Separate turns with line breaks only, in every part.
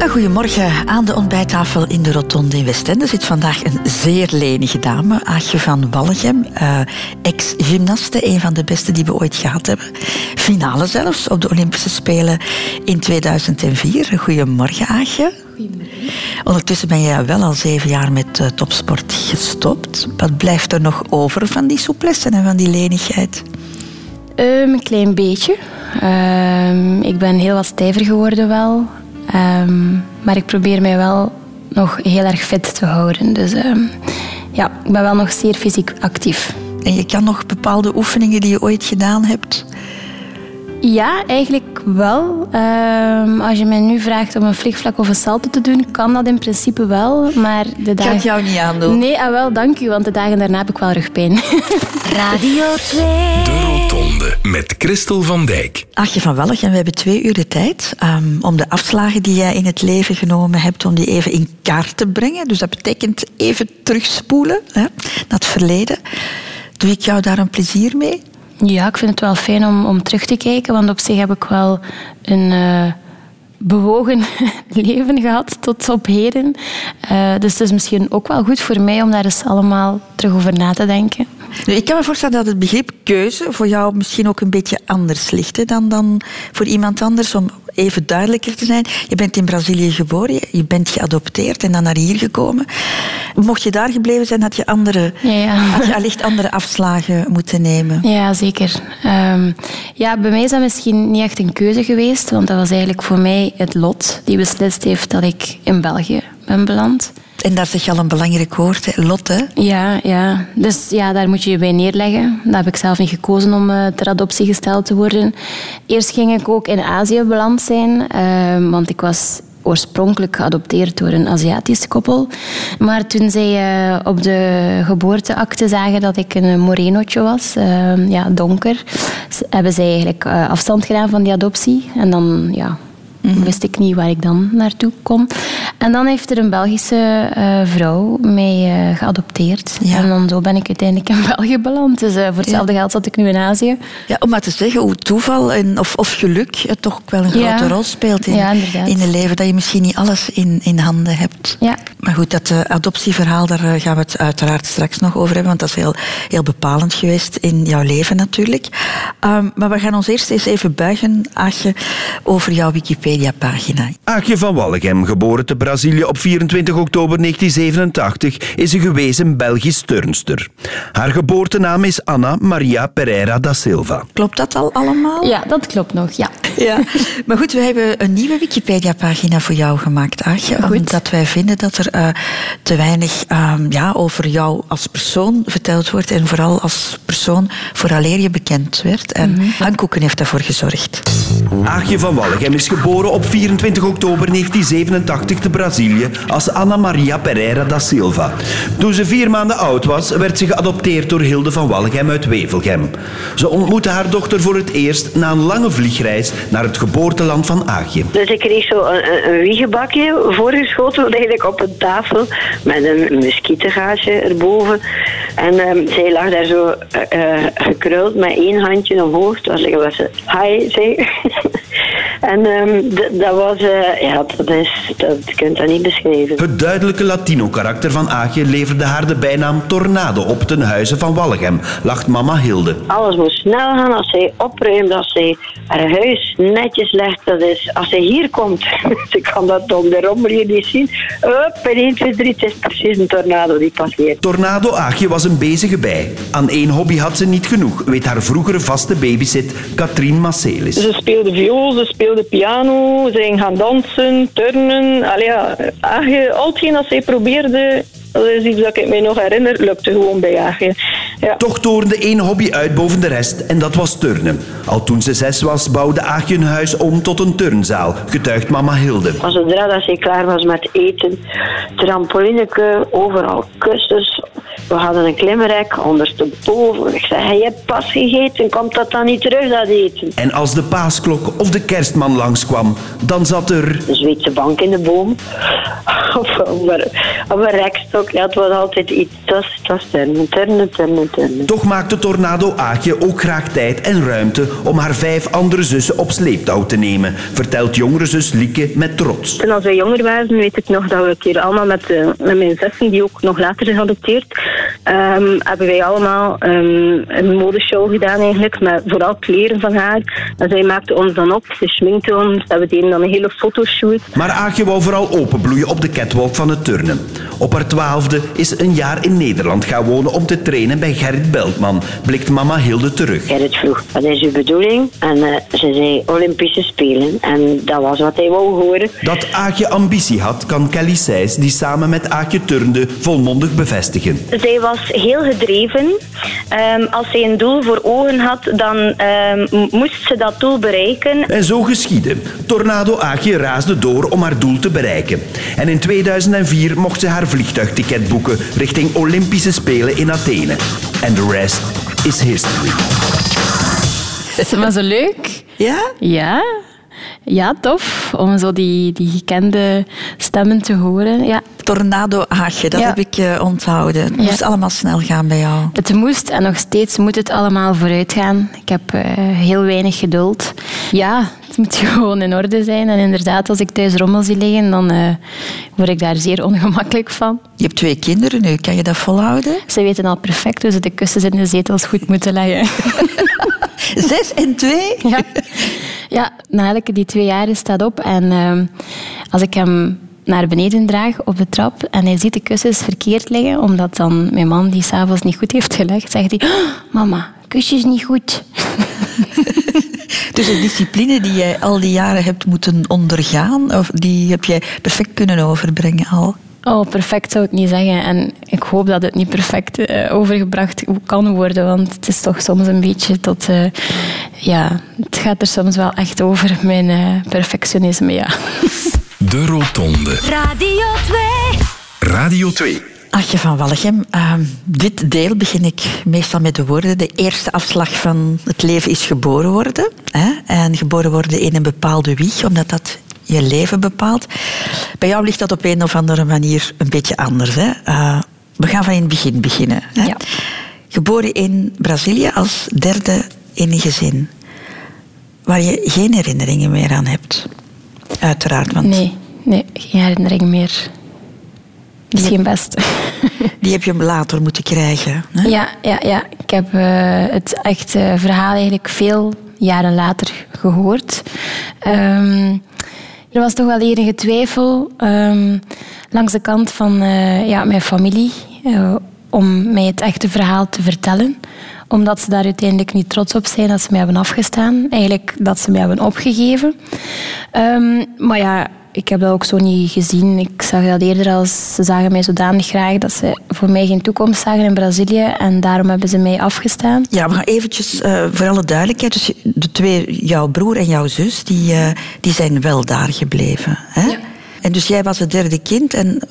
Een goedemorgen. Aan de ontbijttafel in de Rotonde in Westende zit vandaag een zeer lenige dame, Aagje van Wallegem, uh, ex-gymnaste, een van de beste die we ooit gehad hebben. Finale zelfs op de Olympische Spelen in 2004. Goedemorgen, Aagje.
Goedemorgen.
Ondertussen ben je wel al zeven jaar met uh, topsport gestopt. Wat blijft er nog over van die souplesse en van die lenigheid?
Um, een klein beetje. Um, ik ben heel wat stijver geworden wel. Um, maar ik probeer mij wel nog heel erg fit te houden. Dus ja, ik ben wel nog zeer fysiek actief.
En je kan nog bepaalde oefeningen die je ooit gedaan hebt?
Ja, eigenlijk wel. Um, als je mij nu vraagt om een flikvlak of een salto te doen, kan dat in principe wel. Maar de dagen...
Kan het jou niet aandoen?
Nee, ah, wel, dank u, want de dagen daarna heb ik wel rugpijn.
Radio 2.
De Rotonde met Christel van Dijk.
Achtje van Wellig, en we hebben twee uur de tijd um, om de afslagen die jij in het leven genomen hebt, om die even in kaart te brengen. Dus dat betekent even terugspoelen hè, naar het verleden. Doe ik jou daar een plezier mee?
Ja, ik vind het wel fijn om, om terug te kijken, want op zich heb ik wel een uh, bewogen leven gehad tot op heden. Uh, dus het is misschien ook wel goed voor mij om daar eens allemaal terug over na te denken.
Nu, ik kan me voorstellen dat het begrip keuze voor jou misschien ook een beetje anders ligt hè, dan, dan voor iemand anders. Om even duidelijker te zijn. Je bent in Brazilië geboren, je bent geadopteerd en dan naar hier gekomen. Mocht je daar gebleven zijn, had je, andere,
ja, ja.
Had je allicht andere afslagen moeten nemen.
Ja, zeker. Um, ja, bij mij is dat misschien niet echt een keuze geweest, want dat was eigenlijk voor mij het lot die beslist heeft dat ik in België ben beland.
En daar zeg je al een belangrijk woord, hè? lot, hè?
Ja, ja. Dus ja, daar moet je je bij neerleggen. Daar heb ik zelf niet gekozen om uh, ter adoptie gesteld te worden. Eerst ging ik ook in Azië beland zijn, uh, want ik was oorspronkelijk geadopteerd door een Aziatisch koppel. Maar toen zij uh, op de geboorteakte zagen dat ik een morenootje was, uh, ja, donker, hebben zij eigenlijk uh, afstand gedaan van die adoptie. En dan ja, Mm-hmm. wist ik niet waar ik dan naartoe kon. En dan heeft er een Belgische uh, vrouw mij uh, geadopteerd.
Ja.
En dan zo ben ik uiteindelijk in België beland. Dus uh, voor hetzelfde ja. geld zat ik nu in Azië.
Ja, om maar te zeggen hoe toeval en, of, of geluk het toch ook wel een
Ja.
grote rol speelt in, in een leven. Dat je misschien niet alles in, in handen hebt.
Ja.
Maar goed, dat adoptieverhaal, daar gaan we het uiteraard straks nog over hebben. Want dat is heel, heel bepalend geweest in jouw leven natuurlijk. Um, maar we gaan ons eerst eens even buigen, Aagje, over jouw Wikipedia-pagina.
Aagje van Wallegem, geboren te Brazilië op 24 oktober 1987, is een gewezen Belgisch turnster. Haar geboortenaam is Anna Maria Pereira da Silva.
Klopt dat al allemaal?
Ja, dat klopt nog, ja.
Ja. Maar goed, we hebben een nieuwe Wikipedia-pagina voor jou gemaakt, Aagje.
Goed.
Omdat wij vinden dat er uh, te weinig um, ja, over jou als persoon verteld wordt. En vooral als persoon vooraleer je bekend werd. En. Hankoeken heeft daarvoor gezorgd.
Aagje van Wallegem is geboren op 24 oktober 1987 te Brazilië als Anna Maria Pereira da Silva. Toen ze vier maanden oud was, werd ze geadopteerd door Hilde van Wallegem uit Wevelgem. Ze ontmoette haar dochter voor het eerst na een lange vliegreis naar het geboorteland van Aagje.
Dus ik kreeg zo een, een, wiegenbakje voorgeschoten, eigenlijk op een tafel, met een muskietengaasje erboven. En um, zij lag daar zo uh, uh, gekruld met één handje omhoog. Het was ze, hi, zei. En um, dat was, uh, ja, dat is, dat, je kunt dat niet beschrijven.
Het duidelijke Latino-karakter van Aagje leverde haar de bijnaam Tornado op ten huize van Wallegem, lacht mama Hilde.
Alles moet snel gaan als zij opruimt, als zij haar huis netjes legt. Dat is, als zij hier komt, ze kan dat op de rommel hier niet zien. Up, in 1, 2, 3, het is precies een tornado die passeert.
Tornado Aagje was een bezige bij. Aan één hobby had ze niet genoeg, weet haar vroegere vaste babysit Katrien Marcelis.
Ze speelde viool, ze speelde piano, ze ging gaan dansen, turnen. Allee, ja, Aagje, al hetgeen dat zij probeerde, dat is iets dat ik mij nog herinner, lukte gewoon bij Aagje. Ja.
Toch toorde één hobby uit boven de rest en dat was turnen. Al toen ze zes was, bouwde Aagje hun huis om tot een turnzaal, getuigt mama Hilde.
Maar zodra dat zij klaar was met eten, trampolineke, overal kussens, we hadden een klimrek ondersteboven. Ik zei, je hebt pas gegeten, komt dat dan niet terug, dat eten?
En als de paasklok of de kerstman langskwam, dan zat er...
Een Zweedse bank in de boom. Of een, op een rekstok. Ja, het was altijd iets. Het was, het was turnen, turnen, turnen, turnen.
Toch maakte Tornado Aagje ook graag tijd en ruimte om haar vijf andere zussen op sleeptouw te nemen, vertelt jongere zus Lieke met trots.
En als wij jonger waren, weet ik nog dat we een keer allemaal met, eh, met mijn zussen, die ook nog later is geadopteerd, ehm, hebben wij allemaal ehm, een modeshow gedaan eigenlijk, met vooral kleren van haar. En zij maakte ons dan op, ze schminkte ons, en we deden dan een hele fotoshoot.
Maar Aagje wou vooral openbloeien op de catwalk van het turnen. Op haar twaalfde is ze een jaar in Nederland gaan wonen om te trainen bij Gerrit Beltman, blikt mama Hilde terug.
Gerrit vroeg, wat is uw bedoeling? En eh, ze zei, Olympische Spelen. En dat was wat hij wou horen.
Dat Aagje ambitie had, kan Kelly Seys, die samen met Aagje turnde, volmondig bevestigen.
Zij was heel gedreven. Ehm, als zij een doel voor ogen had, dan ehm, moest ze dat doel bereiken.
En zo geschiedde. Tornado Aagje raasde door om haar doel te bereiken. En in 2004 mocht ze haar vliegtuigticket boeken richting Olympische Spelen in Athene. En de rest is history.
Is het maar zo leuk?
Ja?
Ja. Ja, tof. Om zo die, die gekende stemmen te horen. Ja,
Tornado Haagje, dat
Ja.
heb ik eh, onthouden. Het
Ja.
moest allemaal snel gaan bij jou.
Het moest en nog steeds moet het allemaal vooruit gaan. Ik heb eh, heel weinig geduld. Ja, het moet gewoon in orde zijn. En inderdaad, als ik thuis rommel zie liggen, dan eh, word ik daar zeer ongemakkelijk van.
Je hebt twee kinderen nu, kan je dat volhouden?
Ze weten al perfect hoe ze de kussens in de zetels goed moeten leggen.
Zes en twee?
Ja, ja Naleke, die twee jaar staat op. En ehm, als ik hem naar beneden draag op de trap en hij ziet de kussens verkeerd liggen, omdat dan mijn man die s'avonds niet goed heeft gelegd, zegt hij, "Oh, mama, kusjes niet goed.
Dus een discipline die jij al die jaren hebt moeten ondergaan, of die heb jij perfect kunnen overbrengen al?
Oh, perfect zou ik niet zeggen. En ik hoop dat het niet perfect eh, overgebracht kan worden, want het is toch soms een beetje tot... eh, ja, het gaat er soms wel echt over, mijn eh, perfectionisme, ja.
De Rotonde.
Radio 2.
Radio 2.
Achtje van Wallegem, ehm, dit deel begin ik meestal met de woorden. De eerste afslag van het leven is geboren worden. Hè? En geboren worden in een bepaalde wieg, omdat dat je leven bepaalt. Bij jou ligt dat op een of andere manier een beetje anders. Hè? Eh, we gaan van in het begin beginnen. Hè?
Ja.
Geboren in Brazilië als derde in een gezin. Waar je geen herinneringen meer aan hebt. Uiteraard, want
Nee, nee, geen herinnering meer. Misschien best.
die heb je later moeten krijgen. Hè?
Ja, ja, ja. ik heb eh, het echt eh, verhaal eigenlijk veel jaren later gehoord. Ehm, er was toch wel enige twijfel ehm, langs de kant van eh, ja, mijn familie eh, om mij het echte verhaal te vertellen omdat ze daar uiteindelijk niet trots op zijn dat ze mij hebben afgestaan. Eigenlijk dat ze mij hebben opgegeven. Ehm, maar ja, ik heb dat ook zo niet gezien. Ik zag dat eerder als ze zagen mij zodanig graag dat ze voor mij geen toekomst zagen in Brazilië. En daarom hebben ze mij afgestaan.
Ja, we gaan eventjes eh, voor alle duidelijkheid. Dus de twee, jouw broer en jouw zus, die, eh, die zijn wel daar gebleven. Hè? En dus jij was het derde kind en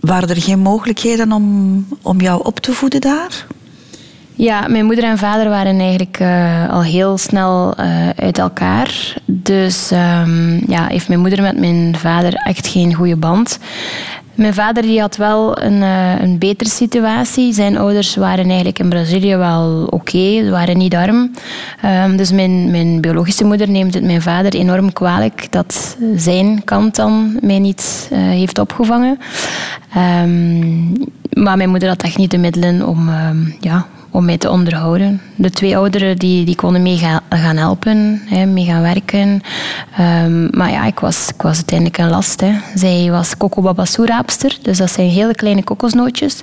waren er geen mogelijkheden om, om jou op te voeden daar?
Ja, mijn moeder en vader waren eigenlijk eh, al heel snel eh, uit elkaar. Dus ehm, ja, heeft mijn moeder met mijn vader echt geen goede band. Mijn vader die had wel een, eh, een betere situatie. Zijn ouders waren eigenlijk in Brazilië wel oké, ze waren niet arm. Ehm, dus mijn, mijn biologische moeder neemt het mijn vader enorm kwalijk dat zijn kant dan mij niet heeft opgevangen. Ehm, maar mijn moeder had echt niet de middelen om, ja, om mij te onderhouden. De twee ouderen die, die konden mee gaan, gaan helpen, hè, mee gaan werken. Ehm, maar ja, ik was, ik was uiteindelijk een last. Hè. Zij was kokobabassu-raapster, dus dat zijn hele kleine kokosnootjes.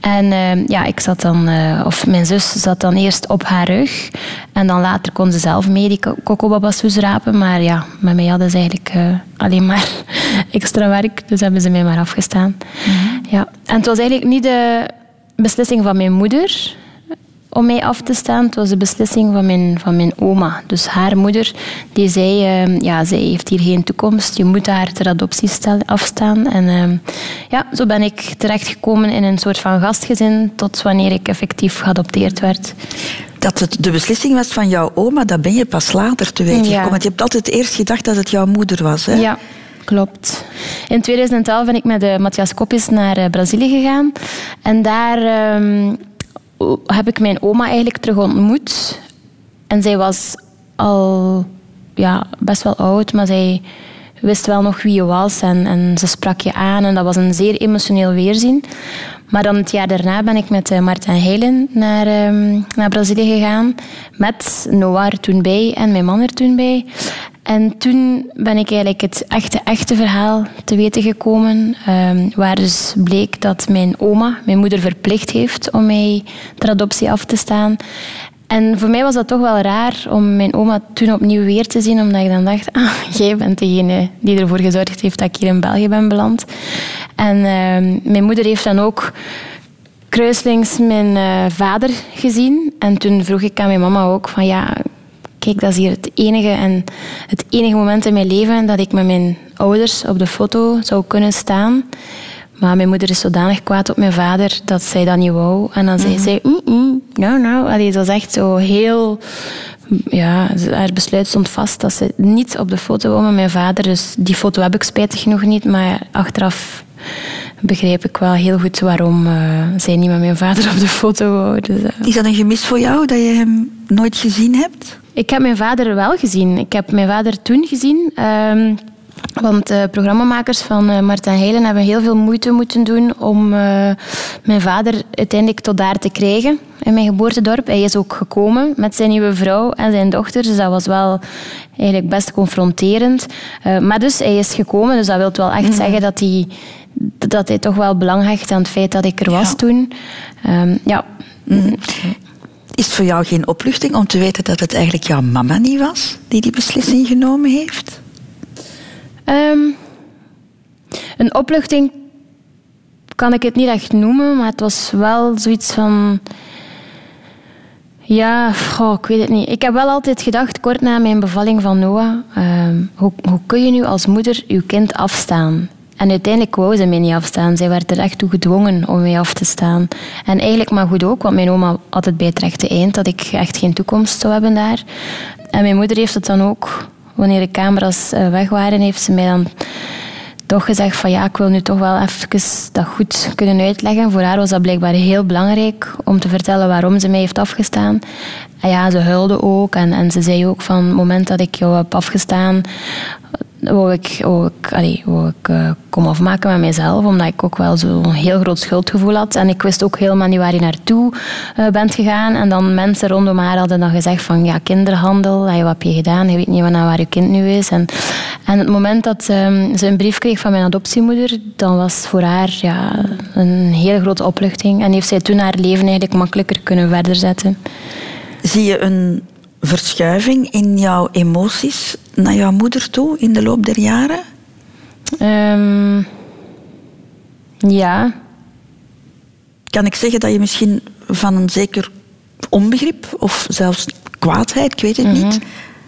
En ehm, ja, ik zat dan, eh, of mijn zus zat dan eerst op haar rug. En dan later kon ze zelf mee die kokobabassoes rapen. Maar ja, met mij hadden ze eigenlijk eh, alleen maar extra werk. Dus hebben ze mij maar afgestaan. Ja. En het was eigenlijk niet de beslissing van mijn moeder om mij af te staan. Het was de beslissing van mijn, van mijn oma. Dus haar moeder, die zei, uh, ja, zij heeft hier geen toekomst. Je moet haar ter adoptie afstaan. En uh, ja, zo ben ik terechtgekomen in een soort van gastgezin tot wanneer ik effectief geadopteerd werd.
Dat het de beslissing was van jouw oma, dat ben je pas later te weten gekomen. Want je hebt altijd eerst gedacht dat het jouw moeder was. Hè?
Ja, klopt. In 2011 ben ik met de Matthias Kopjes naar eh, Brazilië gegaan. En daar ehm, heb ik mijn oma eigenlijk terug ontmoet. En zij was al ja, best wel oud, maar zij wist wel nog wie je was en, en ze sprak je aan. En dat was een zeer emotioneel weerzien. Maar dan het jaar daarna ben ik met uh, Martijn Heilen naar, um, naar Brazilië gegaan. Met Noah er toen bij en mijn man er toen bij. En toen ben ik eigenlijk het echte, echte verhaal te weten gekomen. Um, waar dus bleek dat mijn oma, mijn moeder, verplicht heeft om mij ter adoptie af te staan. En voor mij was dat toch wel raar om mijn oma toen opnieuw weer te zien, omdat ik dan dacht, ah, jij bent degene die ervoor gezorgd heeft dat ik hier in België ben beland. En uh, mijn moeder heeft dan ook kruislings mijn uh, vader gezien. En toen vroeg ik aan mijn mama ook van, ja, kijk, dat is hier het enige, en het enige moment in mijn leven dat ik met mijn ouders op de foto zou kunnen staan. Maar mijn moeder is zodanig kwaad op mijn vader dat zij dat niet wou. En dan zei mm zij, mm, mm, nou, nou. Allee, dat was echt zo heel... Ja, haar besluit stond vast dat ze niet op de foto wou met mijn vader. Dus die foto heb ik spijtig genoeg niet. Maar achteraf begreep ik wel heel goed waarom uh, zij niet met mijn vader op de foto wou. Dus, uh.
Is dat een gemis voor jou, dat je hem nooit gezien hebt?
Ik heb mijn vader wel gezien. Ik heb mijn vader toen gezien... Um, want de programmamakers van uh, Martin Heilen hebben heel veel moeite moeten doen om uh, mijn vader uiteindelijk tot daar te krijgen in mijn geboortedorp. Hij is ook gekomen met zijn nieuwe vrouw en zijn dochter, dus dat was wel eigenlijk best confronterend. Uh, maar dus hij is gekomen, dus dat wil wel echt mm. zeggen dat hij, dat hij toch wel belang hecht aan het feit dat ik er was ja. toen. Um, ja.
Mm. Is het voor jou geen opluchting om te weten dat het eigenlijk jouw mama niet was die die beslissing genomen heeft?
Um, een opluchting kan ik het niet echt noemen, maar het was wel zoiets van. Ja, goh, ik weet het niet. Ik heb wel altijd gedacht, kort na mijn bevalling van Noah, um, hoe, hoe kun je nu als moeder je kind afstaan? En uiteindelijk wou ze mij niet afstaan. Zij werd er echt toe gedwongen om mij af te staan. En eigenlijk maar goed ook, want mijn oma had het bij het rechte eind dat ik echt geen toekomst zou hebben daar. En mijn moeder heeft het dan ook wanneer de camera's eh, weg waren, heeft ze mij dan toch gezegd van ja, ik wil nu toch wel even dat goed kunnen uitleggen. Voor haar was dat blijkbaar heel belangrijk om te vertellen waarom ze mij heeft afgestaan. En ja, ze huilde ook en, en ze zei ook van het moment dat ik jou heb afgestaan, wou ik, wou ik, ik uh, kom afmaken met mezelf, omdat ik ook wel zo'n heel groot schuldgevoel had. En ik wist ook helemaal niet waar je naartoe uh, bent gegaan. En dan mensen rondom haar hadden dan gezegd van, ja, kinderhandel, wat heb je gedaan? Je weet niet waar je kind nu is. En, en het moment dat um, ze een brief kreeg van mijn adoptiemoeder, dan was voor haar ja, een hele grote opluchting. En heeft zij toen haar leven eigenlijk makkelijker kunnen verder zetten.
Zie je een verschuiving in jouw emoties naar jouw moeder toe in de loop der jaren?
Um, ja.
Kan ik zeggen dat je misschien van een zeker onbegrip of zelfs kwaadheid, ik weet het mm -hmm. niet,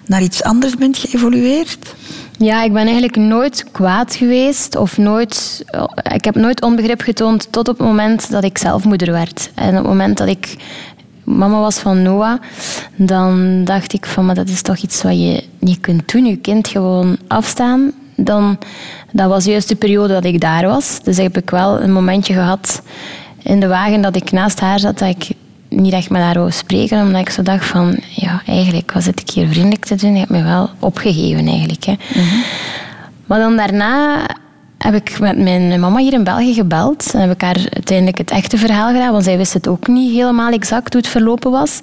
naar iets anders bent geëvolueerd?
Ja, ik ben eigenlijk nooit kwaad geweest of nooit. Ik heb nooit onbegrip getoond tot op het moment dat ik zelf moeder werd. En op het moment dat ik mama was van Noah, dan dacht ik van, maar dat is toch iets wat je niet kunt doen, je kind gewoon afstaan. Dan, dat was juist de periode dat ik daar was. Dus heb ik wel een momentje gehad in de wagen dat ik naast haar zat, dat ik niet echt met haar wou spreken, omdat ik zo dacht van, ja, eigenlijk, wat zit ik hier vriendelijk te doen? Je hebt me wel opgegeven, eigenlijk. Hè. Mm -hmm. Maar dan daarna heb ik met mijn mama hier in België gebeld. En heb ik haar uiteindelijk het echte verhaal gedaan, want zij wist het ook niet helemaal exact hoe het verlopen was.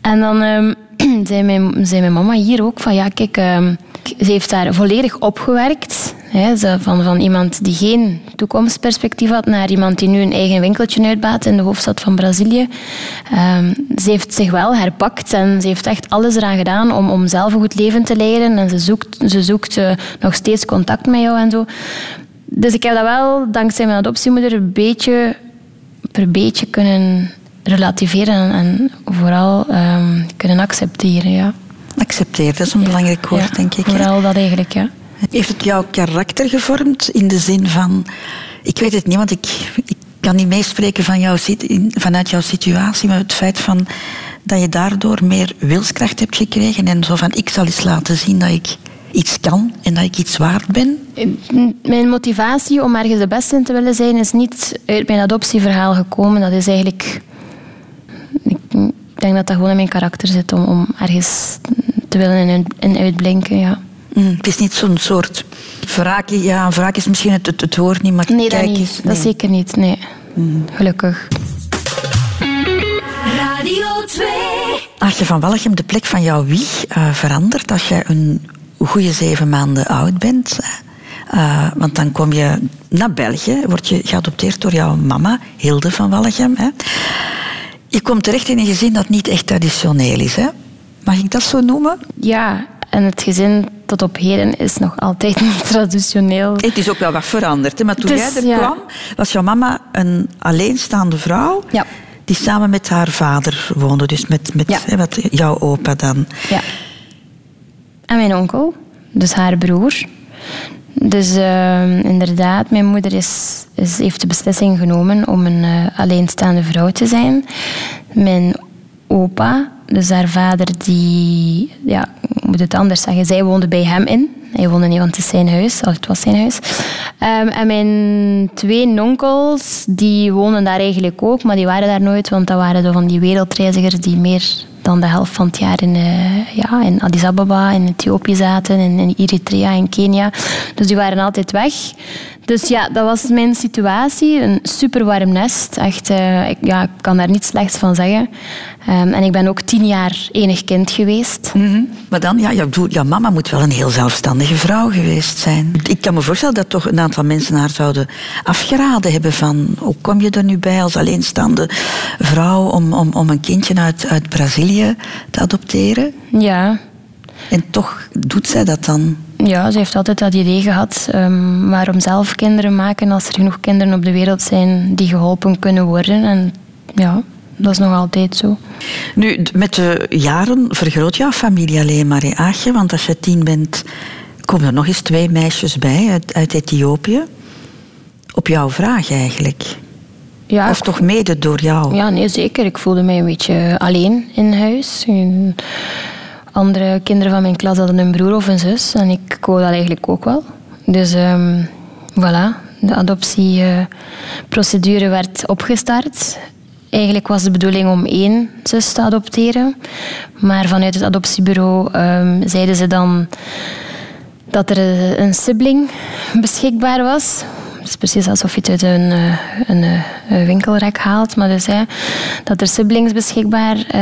En dan um, zei, mijn, zei mijn mama hier ook van, ja, kijk, um, ze heeft daar volledig opgewerkt. Hè, van, van iemand die geen toekomstperspectief had naar iemand die nu een eigen winkeltje uitbaat in de hoofdstad van Brazilië. Um, ze heeft zich wel herpakt en ze heeft echt alles eraan gedaan om, om zelf een goed leven te leiden. En ze zoekt, ze zoekt uh, nog steeds contact met jou en zo. Dus ik heb dat wel, dankzij mijn adoptiemoeder, een beetje per beetje kunnen relativeren en, vooral ehm, kunnen accepteren. Ja.
Accepteren, dat is een belangrijk woord,
Ja,
denk ik. hè?
Vooral dat eigenlijk, ja.
Heeft het jouw karakter gevormd in de zin van... Ik weet het niet, want ik, ik kan niet meespreken van jouw, vanuit jouw situatie, maar het feit van dat je daardoor meer wilskracht hebt gekregen en zo van ik zal eens laten zien dat ik iets kan en dat ik iets waard ben.
Mijn motivatie om ergens de beste in te willen zijn is niet uit mijn adoptieverhaal gekomen. Dat is eigenlijk... Ik denk dat dat gewoon in mijn karakter zit om, om ergens te willen in, in uitblinken, ja.
Mm, het is niet zo'n soort wraak. Ja, wraak is misschien het, het, het woord niet, maar
Nee, dat
kijk
niet.
eens.
Dat
nee. Mm.
zeker niet, nee. Gelukkig.
Radio 2.
Aagje van Walchem, de plek van jouw wieg eh, verandert als je een goede zeven maanden oud bent. Eh, want dan kom je naar België, word je geadopteerd door jouw mama, Hilde van. Hè. Je komt terecht in een gezin dat niet echt traditioneel is. Hè. Mag ik dat zo noemen?
Ja, en het gezin tot op heden is nog altijd niet traditioneel.
Het is ook wel wat veranderd. Hè. Maar toen
Het
jij er
ja.
kwam, was jouw mama een alleenstaande vrouw...
Ja.
die samen met haar vader woonde. Dus met, met
Ja.
hè, wat, jouw opa dan.
Ja. Mijn onkel, dus haar broer. Dus eh, inderdaad, mijn moeder is, is, heeft de beslissing genomen om een eh, alleenstaande vrouw te zijn. Mijn opa, dus haar vader, die, ja, ik moet het anders zeggen, zij woonde bij hem in. Hij woonde niet, want het is zijn huis. Het was zijn huis. Ehm, en mijn twee nonkels, die woonden daar eigenlijk ook, maar die waren daar nooit, want dat waren van die wereldreizigers die meer dan de helft van het jaar in, eh, ja, in Addis Ababa, in Ethiopië zaten, in, in Eritrea, in Kenia. Dus die waren altijd weg. Dus ja, dat was mijn situatie. Een super warm nest. Echt, eh, ik, ja, ik kan daar niets slechts van zeggen. Ehm, en ik ben ook tien jaar enig kind geweest.
Mhm. Maar dan, ja, broer- jouw mama moet wel een heel zelfstandige vrouw geweest zijn. Ik kan me voorstellen dat toch een aantal mensen haar zouden afgeraden hebben van... Hoe kom je er nu bij als alleenstaande vrouw om, om, om een kindje uit, uit Brazilië te adopteren?
Ja,
En toch doet zij dat dan.
Ja, ze heeft altijd dat idee gehad. ehm, waarom zelf kinderen maken als er genoeg kinderen op de wereld zijn die geholpen kunnen worden. En ja, dat is nog altijd zo.
Nu, met de jaren vergroot jouw familie alleen maar in Aagje. Want als je tien bent, komen er nog eens twee meisjes bij uit, uit Ethiopië. Op jouw vraag eigenlijk.
Ja,
Of toch mede door jou.
Ja, nee, zeker. Ik voelde mij een beetje alleen in huis. En Andere kinderen van mijn klas hadden een broer of een zus. En ik wou dat eigenlijk ook wel. Dus ehm, voilà, de adoptieprocedure werd opgestart. Eigenlijk was de bedoeling om één zus te adopteren. Maar vanuit het adoptiebureau ehm, zeiden ze dan dat er een sibling beschikbaar was. Het is precies alsof je het uit een, eh, een, eh, een winkelrek haalt. Maar dus, hè, dat er siblings beschikbaar eh,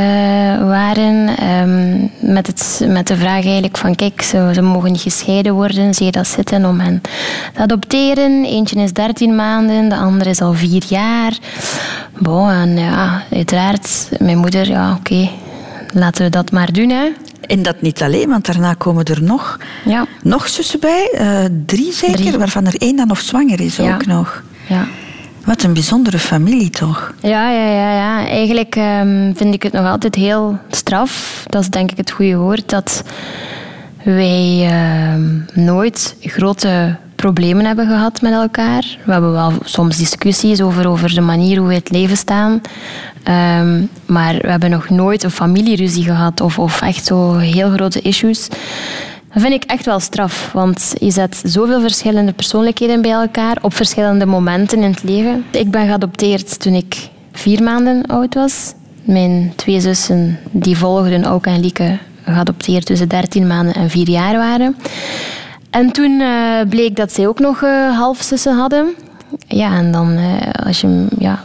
waren. ehm, met, het, met de vraag eigenlijk van... Kijk, ze, ze mogen niet gescheiden worden. Zie je dat zitten om hen te adopteren? Eentje is 13 maanden, de andere is al vier jaar. Bon, en ja, uiteraard, mijn moeder... Ja, oké, laten we dat maar doen, hè.
En dat niet alleen, want daarna komen er nog,
Ja.
nog zussen bij. eh, drie zeker,
Drie.
waarvan er één dan nog zwanger is
Ja.
ook nog.
Ja.
Wat een bijzondere familie toch?
Ja, ja, ja, ja. Eigenlijk ehm, vind ik het nog altijd heel straf. Dat is denk ik het goede woord. Dat wij ehm, nooit grote problemen hebben gehad met elkaar. We hebben wel soms discussies over, over de manier hoe we het leven staan. Ehm, maar we hebben nog nooit een familieruzie gehad of, of echt zo heel grote issues. Dat vind ik echt wel straf, want je zet zoveel verschillende persoonlijkheden bij elkaar op verschillende momenten in het leven. Ik ben geadopteerd toen ik vier maanden oud was. Mijn twee zussen die volgden, Auke en Lieke, geadopteerd ze 13 maanden en vier jaar waren. En toen eh, bleek dat zij ook nog eh, halfzussen hadden. Ja, en dan eh, als je ja,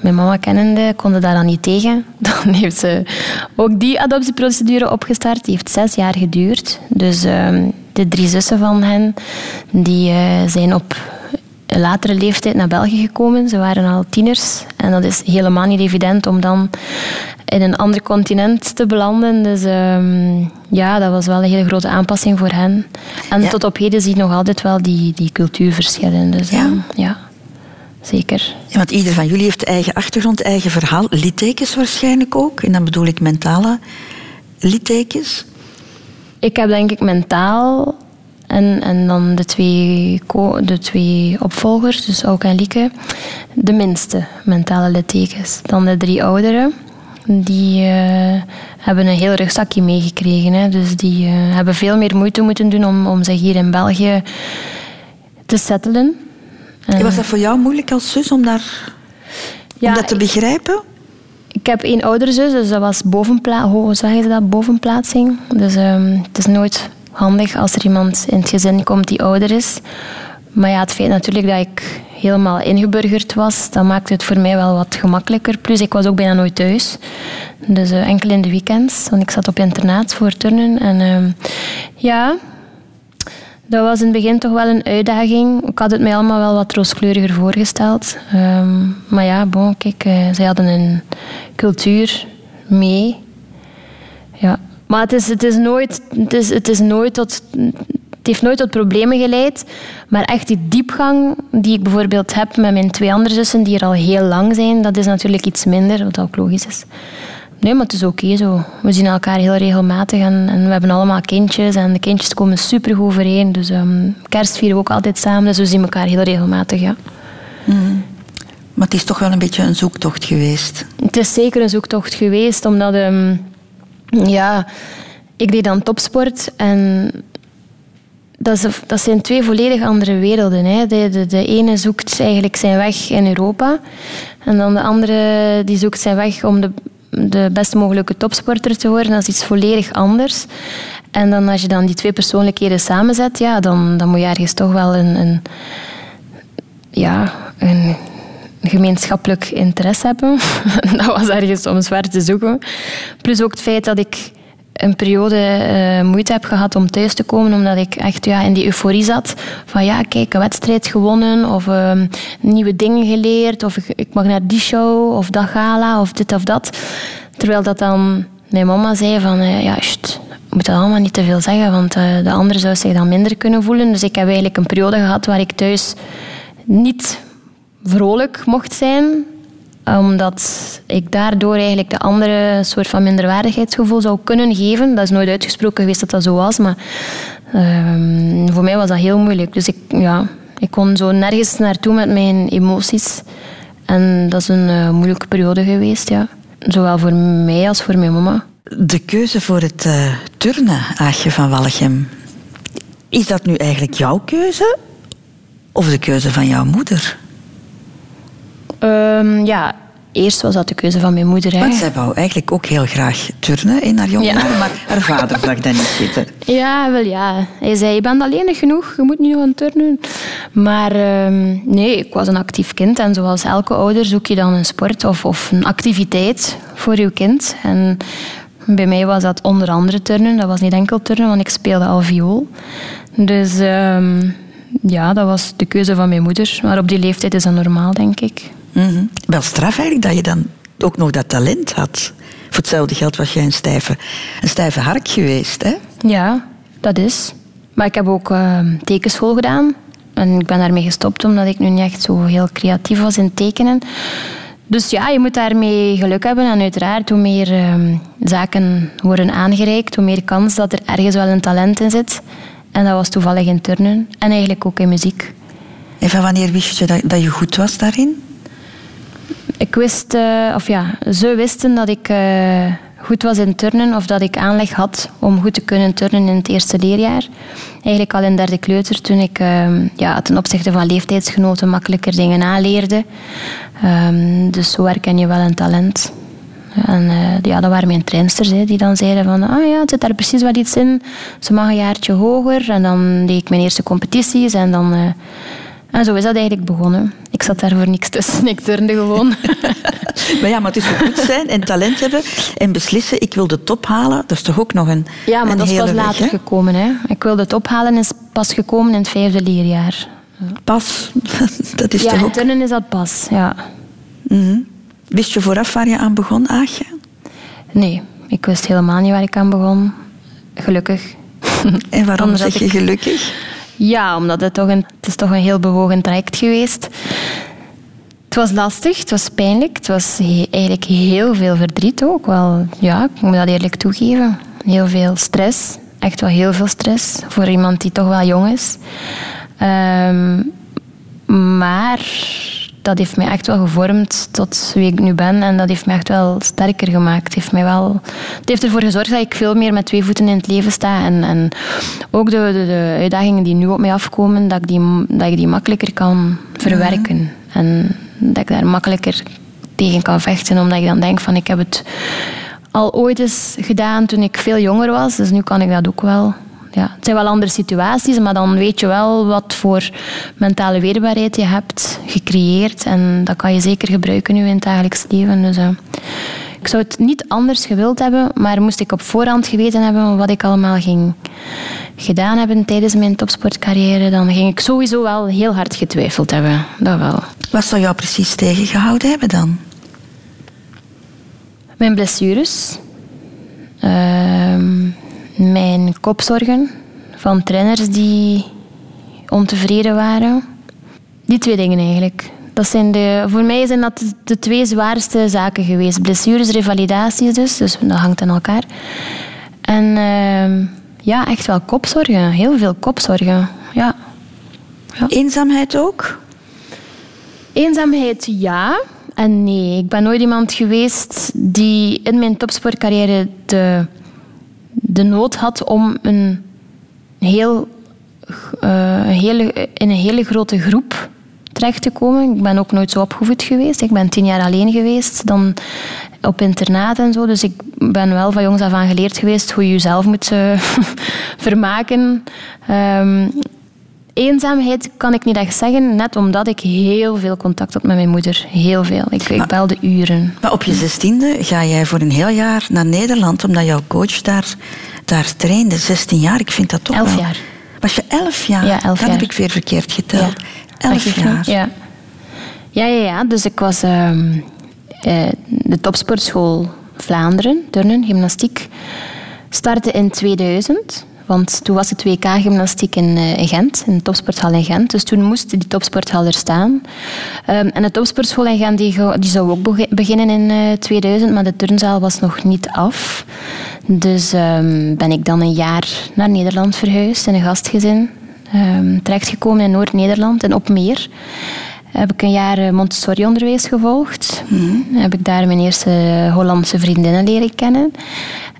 mijn mama kennende konde daar dan niet tegen. Dan heeft ze ook die adoptieprocedure opgestart. Die heeft zes jaar geduurd. Dus ehm, de drie zussen van hen die, zijn op latere leeftijd naar België gekomen. Ze waren al tieners. En dat is helemaal niet evident om dan in een ander continent te belanden. Dus ehm, ja, dat was wel een hele grote aanpassing voor hen. En
Ja.
tot op heden zie je nog altijd wel die, die cultuurverschillen. Dus
Ja.
ehm, ja. zeker.
Ja, want ieder van jullie heeft eigen achtergrond, eigen verhaal. Littekens waarschijnlijk ook. En dan bedoel ik mentale littekens.
Ik heb denk ik mentaal en, en dan de twee, de twee opvolgers, dus Auke en Lieke, de minste mentale littekens. Dan de drie ouderen, die eh, hebben een heel rugzakje meegekregen. Hè. Dus die eh, hebben veel meer moeite moeten doen om, om zich hier in België te settelen. En-
Was dat voor jou moeilijk als zus om, daar,
Ja,
om dat te begrijpen?
Ik heb één oudere zus, dus dat was bovenpla hoe zeggen ze dat? bovenplaatsing. Dus ehm, het is nooit handig als er iemand in het gezin komt die ouder is. Maar ja, het feit natuurlijk dat ik helemaal ingeburgerd was, dat maakte het voor mij wel wat gemakkelijker. Plus, ik was ook bijna nooit thuis. Dus eh, enkel in de weekends, want ik zat op internaat voor turnen. En ehm, ja, dat was in het begin toch wel een uitdaging. Ik had het mij allemaal wel wat rooskleuriger voorgesteld. Ehm, maar ja, bon, kijk, eh, zij hadden een cultuur mee. Ja. Maar het is, het, is nooit, het, is, het is nooit tot... Het heeft nooit tot problemen geleid. Maar echt die diepgang die ik bijvoorbeeld heb met mijn twee andere zussen, die er al heel lang zijn, dat is natuurlijk iets minder, wat ook logisch is. Nee, maar het is oké zo. We zien elkaar heel regelmatig en, en we hebben allemaal kindjes. En de kindjes komen supergoed overeen. Dus ehm, kerst vieren we ook altijd samen. Dus we zien elkaar heel regelmatig, ja.
Maar het is toch wel een beetje een zoektocht geweest.
Het is zeker een zoektocht geweest, omdat ehm, ja, ik deed dan topsport en dat, is, dat zijn twee volledig andere werelden. Hè. De, de, de ene zoekt eigenlijk zijn weg in Europa en dan de andere die zoekt zijn weg om de, de best mogelijke topsporter te worden. Dat is iets volledig anders. En dan als je dan die twee persoonlijkheden samenzet, ja, dan, dan moet je ergens toch wel een, een ja, een gemeenschappelijk interesse hebben. dat was ergens om zwaar te zoeken. Plus ook het feit dat ik een periode eh, moeite heb gehad om thuis te komen, omdat ik echt ja, in die euforie zat. Van ja, kijk, een wedstrijd gewonnen, of ehm, nieuwe dingen geleerd, of ik, mag naar die show, of dat gala, of dit of dat. Terwijl dat dan mijn mama zei van, eh, ja, sst, moet dat allemaal niet te veel zeggen, want eh, de andere zou zich dan minder kunnen voelen. Dus ik heb eigenlijk een periode gehad waar ik thuis niet vrolijk mocht zijn, omdat ik daardoor eigenlijk de andere soort van minderwaardigheidsgevoel zou kunnen geven. Dat is nooit uitgesproken geweest dat dat zo was, maar ehm, voor mij was dat heel moeilijk. Dus ik, ja, ik kon zo nergens naartoe met mijn emoties. En dat is een eh, moeilijke periode geweest, ja. Zowel voor mij als voor mijn mama.
De keuze voor het eh, turnen, Aagje van Walchem. Is dat nu eigenlijk jouw keuze? Of de keuze van jouw moeder?
Ehm, ja, eerst was dat de keuze van mijn moeder. Hè.
Want zij wou eigenlijk ook heel graag turnen in haar jonge
Ja.
jaren, maar haar vader zag dat niet zitten.
Ja, wel ja. Hij zei, je bent alleenig genoeg, je moet niet gaan turnen. Maar ehm, nee, ik was een actief kind. En zoals elke ouder zoek je dan een sport of, of een activiteit voor je kind. En bij mij was dat onder andere turnen. Dat was niet enkel turnen, want ik speelde al viool. Dus ehm, ja, dat was de keuze van mijn moeder. Maar op die leeftijd is dat normaal, denk ik.
Mhm. Wel straf eigenlijk dat je dan ook nog dat talent had. Voor hetzelfde geld was jij een stijve, een stijve hark geweest, hè?
Ja, dat is. Maar ik heb ook eh, tekenschool gedaan. En ik ben daarmee gestopt omdat ik nu niet echt zo heel creatief was in tekenen. Dus ja, je moet daarmee geluk hebben. En uiteraard, hoe meer ehm, zaken worden aangereikt, hoe meer kans dat er ergens wel een talent in zit. En dat was toevallig in turnen. En eigenlijk ook in muziek.
En van wanneer wist je dat, dat je goed was daarin?
Ik wist, eh, of ja, ze wisten dat ik eh, goed was in turnen of dat ik aanleg had om goed te kunnen turnen in het eerste leerjaar. Eigenlijk al in derde kleuter, toen ik eh, ja, ten opzichte van leeftijdsgenoten makkelijker dingen aanleerde. Ehm, dus zo herken je wel een talent. En eh, ja, dat waren mijn trainsters hè, die dan zeiden van ah ja, het zit daar precies wat iets in. Ze mag een jaartje hoger. En dan deed ik mijn eerste competities en dan... en zo is dat eigenlijk begonnen. Ik zat daar voor niks tussen. Ik turnde gewoon.
Maar ja, maar het is goed zijn en talent hebben en beslissen, ik wil de top halen. Dat is toch ook nog een
Ja, maar
een
dat is pas
weg,
later
hè?
gekomen. Hè. Ik wilde het ophalen, is pas gekomen in het vijfde leerjaar.
Pas, dat is
ja,
toch ook...
turnen is dat pas, ja.
Mhm. Wist je vooraf waar je aan begon, Aagje?
Nee, ik wist helemaal niet waar ik aan begon. Gelukkig.
En waarom zeg je
ik-
gelukkig?
Ja, omdat het toch een, het is toch een heel bewogen traject geweest. Het was lastig, het was pijnlijk, het was eigenlijk heel veel verdriet ook. Wel, ja, ik moet dat eerlijk toegeven. Heel veel stress, echt wel heel veel stress voor iemand die toch wel jong is. Ehm, maar dat heeft mij echt wel gevormd tot wie ik nu ben en dat heeft mij echt wel sterker gemaakt. Het heeft, mij wel, het heeft ervoor gezorgd dat ik veel meer met twee voeten in het leven sta en, en ook de, de, de uitdagingen die nu op mij afkomen, dat ik die, dat ik die makkelijker kan verwerken. En dat ik daar makkelijker tegen kan vechten, omdat ik dan denk van ik heb het al ooit eens gedaan toen ik veel jonger was, dus nu kan ik dat ook wel. Ja, het zijn wel andere situaties, maar dan weet je wel wat voor mentale weerbaarheid je hebt gecreëerd. En dat kan je zeker gebruiken nu in het dagelijks leven. Dus, eh, ik zou het niet anders gewild hebben, maar moest ik op voorhand geweten hebben wat ik allemaal ging gedaan hebben tijdens mijn topsportcarrière, dan ging ik sowieso wel heel hard getwijfeld hebben. Dat wel.
Wat zou jou precies tegengehouden hebben dan?
Mijn blessures. Ehm, mijn kopzorgen van trainers die ontevreden waren. Die twee dingen eigenlijk. Dat zijn de, voor mij zijn dat de, twee zwaarste zaken geweest. Blessures, revalidaties dus. Dus dat hangt aan elkaar. En ehm, ja, echt wel kopzorgen. Heel veel kopzorgen. Ja.
Eenzaamheid ook?
Eenzaamheid ja en nee. Ik ben nooit iemand geweest die in mijn topsportcarrière de, de nood had om een heel, een hele, in een hele grote groep terecht te komen. Ik ben ook nooit zo opgevoed geweest. Ik ben tien jaar alleen geweest, dan op internaat en zo. Dus ik ben wel van jongs af aan geleerd geweest hoe je jezelf moet eh, vermaken. Ehm, eenzaamheid kan ik niet echt zeggen, net omdat ik heel veel contact had met mijn moeder. Heel veel. Ik, ik belde uren.
Maar op je zestiende ga jij voor een heel jaar naar Nederland, omdat jouw coach daar, daar trainde. 16 jaar, ik vind dat toch
Elf
wel-
jaar.
Was je elf jaar?
Ja, elf
Dat
jaar.
heb ik weer verkeerd geteld.
Ja.
Elf jaar.
Ja. Ja, ja, ja. Dus ik was ehm, eh, de topsportschool Vlaanderen, turnen, gymnastiek, startte in 2000. Want toen was het WK-gymnastiek in, eh, in Gent, in de topsporthal in Gent. Dus toen moest die topsporthal er staan. Ehm, en de topsportschool in Gent die, die zou ook begi- beginnen in eh, 2000, maar de turnzaal was nog niet af. Dus ehm, ben ik dan een jaar naar Nederland verhuisd in een gastgezin. Ehm terechtgekomen in Noord-Nederland, in Opmeer. Heb ik een jaar eh, Montessori-onderwijs gevolgd. Heb ik daar mijn eerste Hollandse vriendinnen leren kennen.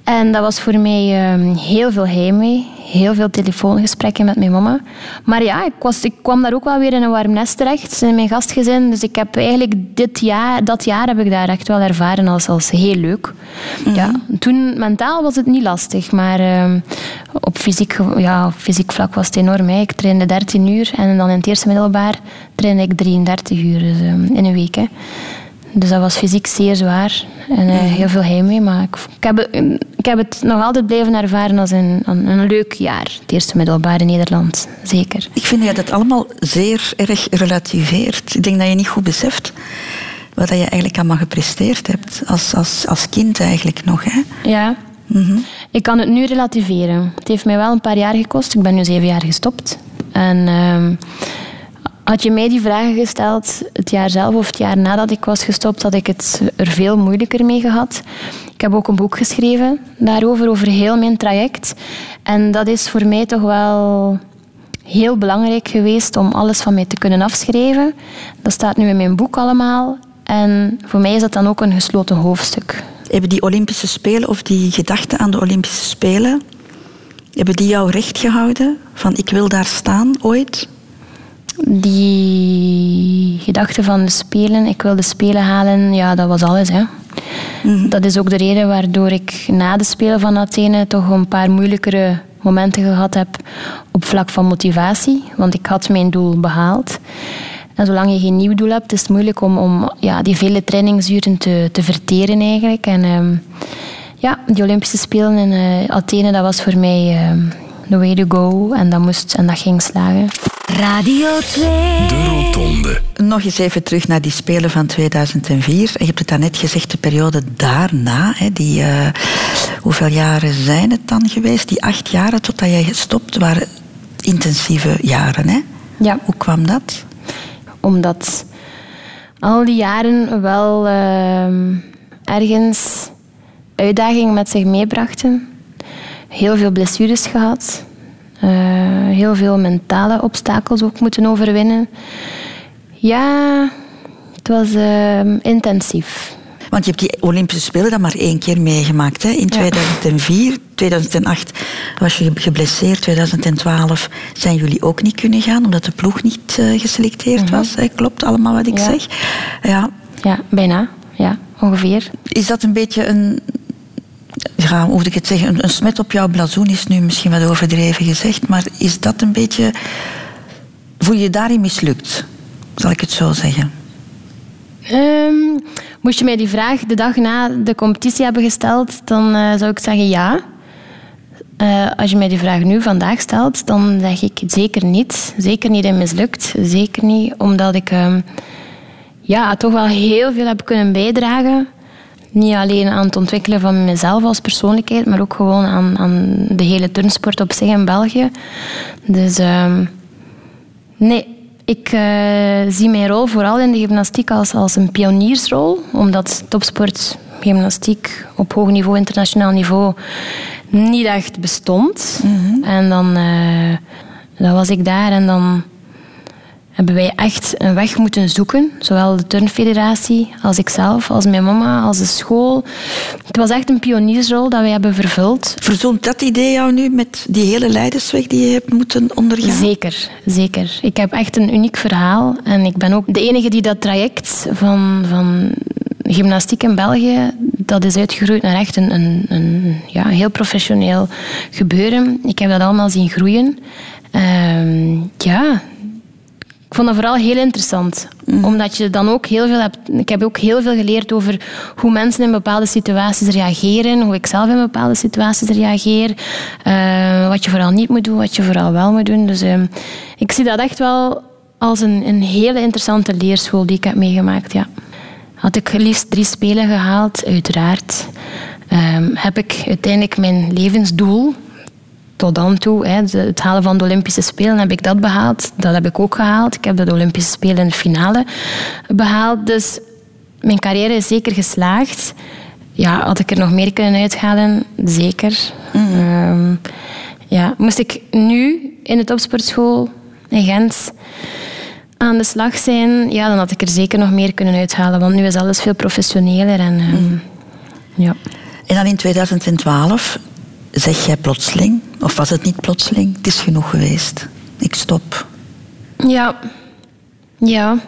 En dat was voor mij ehm, heel veel heimwee. Heel veel telefoongesprekken met mijn mama. Maar ja, ik, was, ik kwam daar ook wel weer in een warm nest terecht, in mijn gastgezin. Dus ik heb eigenlijk dit jaar, dat jaar heb ik daar echt wel ervaren als, als heel leuk. ja, toen mentaal was het niet lastig, maar ehm, op, fysiek, ja, op fysiek vlak was het enorm. Hè. Ik trainde 13 uur en dan in het eerste middelbaar trainde ik 33 uur dus, ehm, in een week. Hè. Dus dat was fysiek zeer zwaar en eh, heel veel heimwee. Maar ik, ik, heb, het- ik heb het nog altijd blijven ervaren als een, een, een leuk jaar. Het eerste middelbaar in Nederland, zeker.
Ik vind dat je dat allemaal zeer erg relativeert. Ik denk dat je niet goed beseft wat je eigenlijk allemaal gepresteerd hebt. Als, als, als kind eigenlijk nog. Hè?
Ja. Ik kan het nu relativeren. Het heeft mij wel een paar jaar gekost. Ik ben nu zeven jaar gestopt. En ehm, had je mij die vragen gesteld het jaar zelf of het jaar nadat ik was gestopt, had ik het er veel moeilijker mee gehad. Ik heb ook een boek geschreven daarover, over heel mijn traject. En dat is voor mij toch wel heel belangrijk geweest om alles van mij te kunnen afschrijven. Dat staat nu in mijn boek allemaal. En voor mij is dat dan ook een gesloten hoofdstuk.
Hebben die Olympische Spelen of die gedachten aan de Olympische Spelen, hebben die jou recht gehouden? Van ik wil daar staan ooit?
Die gedachte van de spelen, ik wil de spelen halen, ja, dat was alles. Hè. Dat is ook de reden waardoor ik na de spelen van Athene toch een paar moeilijkere momenten gehad heb op vlak van motivatie. Want ik had mijn doel behaald. En zolang je geen nieuw doel hebt, is het moeilijk om, om ja, die vele trainingsuren te, te verteren eigenlijk. En ehm, ja, die Olympische Spelen in eh, Athene, dat was voor mij ehm, the way to go. En dat, moest, en dat ging slagen.
Radio 2.
De Rotonde.
Nog eens even terug naar die Spelen van 2004. Je hebt het daarnet gezegd, de periode daarna. Hè, die, eh, hoeveel jaren zijn het dan geweest? Die acht jaren totdat jij gestopt waren intensieve jaren. Hè?
Ja.
Hoe kwam dat?
Omdat al die jaren wel ehm, ergens uitdagingen met zich meebrachten. Heel veel blessures gehad. Eh, heel veel mentale obstakels ook moeten overwinnen. Ja, het was ehm, intensief.
Want je hebt die Olympische Spelen dan maar één keer meegemaakt. Hè? In 2004, 2008 was je geblesseerd. 2012 zijn jullie ook niet kunnen gaan, omdat de ploeg niet uh, geselecteerd was. Hè? Klopt allemaal wat ik zeg?
Ja. ja, bijna. Ja, ongeveer.
Is dat een beetje een... Ja, hoe ik het zeggen? Een, smet op jouw blazoen is nu misschien wat overdreven gezegd. Maar is dat een beetje... Voel je daarin mislukt? Zal ik het zo zeggen?
Um, moest je mij die vraag de dag na de competitie hebben gesteld, dan uh, zou ik zeggen ja. Uh, als je mij die vraag nu vandaag stelt, dan zeg ik zeker niet. Zeker niet in mislukt. Zeker niet omdat ik um, ja, toch wel heel veel heb kunnen bijdragen. Niet alleen aan het ontwikkelen van mezelf als persoonlijkheid, maar ook gewoon aan, aan de hele turnsport op zich in België. Dus um, nee, ik uh, zie mijn rol vooral in de gymnastiek als, als een pioniersrol, omdat topsport, gymnastiek op hoog niveau, internationaal niveau, niet echt bestond. Mm -hmm. En dan, uh, dan was ik daar en dan hebben wij echt een weg moeten zoeken. Zowel de turnfederatie als ikzelf, als mijn mama, als de school. Het was echt een pioniersrol dat wij hebben vervuld.
Verzoent dat idee jou nu met die hele leidersweg die je hebt moeten ondergaan?
Zeker, zeker. Ik heb echt een uniek verhaal. En ik ben ook de enige die dat traject van, van gymnastiek in België, dat is uitgegroeid naar echt een, een, een ja, heel professioneel gebeuren. Ik heb dat allemaal zien groeien. Uh, ja, ik vond dat vooral heel interessant. Mm. Omdat je dan ook heel veel hebt... Ik heb ook heel veel geleerd over hoe mensen in bepaalde situaties reageren. Hoe ik zelf in bepaalde situaties reageer. Uh, wat je vooral niet moet doen, wat je vooral wel moet doen. Dus uh, ik zie dat echt wel als een, een hele interessante leerschool die ik heb meegemaakt, ja. Had ik liefst drie spelen gehaald, uiteraard. Um, heb ik uiteindelijk mijn levensdoel tot dan toe, hè, het halen van de Olympische Spelen, heb ik dat behaald. Dat heb ik ook gehaald. Ik heb de Olympische Spelen in de finale behaald. Dus mijn carrière is zeker geslaagd. Ja, had ik er nog meer kunnen uithalen? Zeker. Mm. Um, ja, moest ik nu in de topsportschool in Gent aan de slag zijn, ja, dan had ik er zeker nog meer kunnen uithalen. Want nu is alles veel professioneler. En, um, mm. ja.
en dan in 2012 zeg jij plotseling, of was het niet plotseling, het is genoeg geweest, ik stop.
Ja, ja.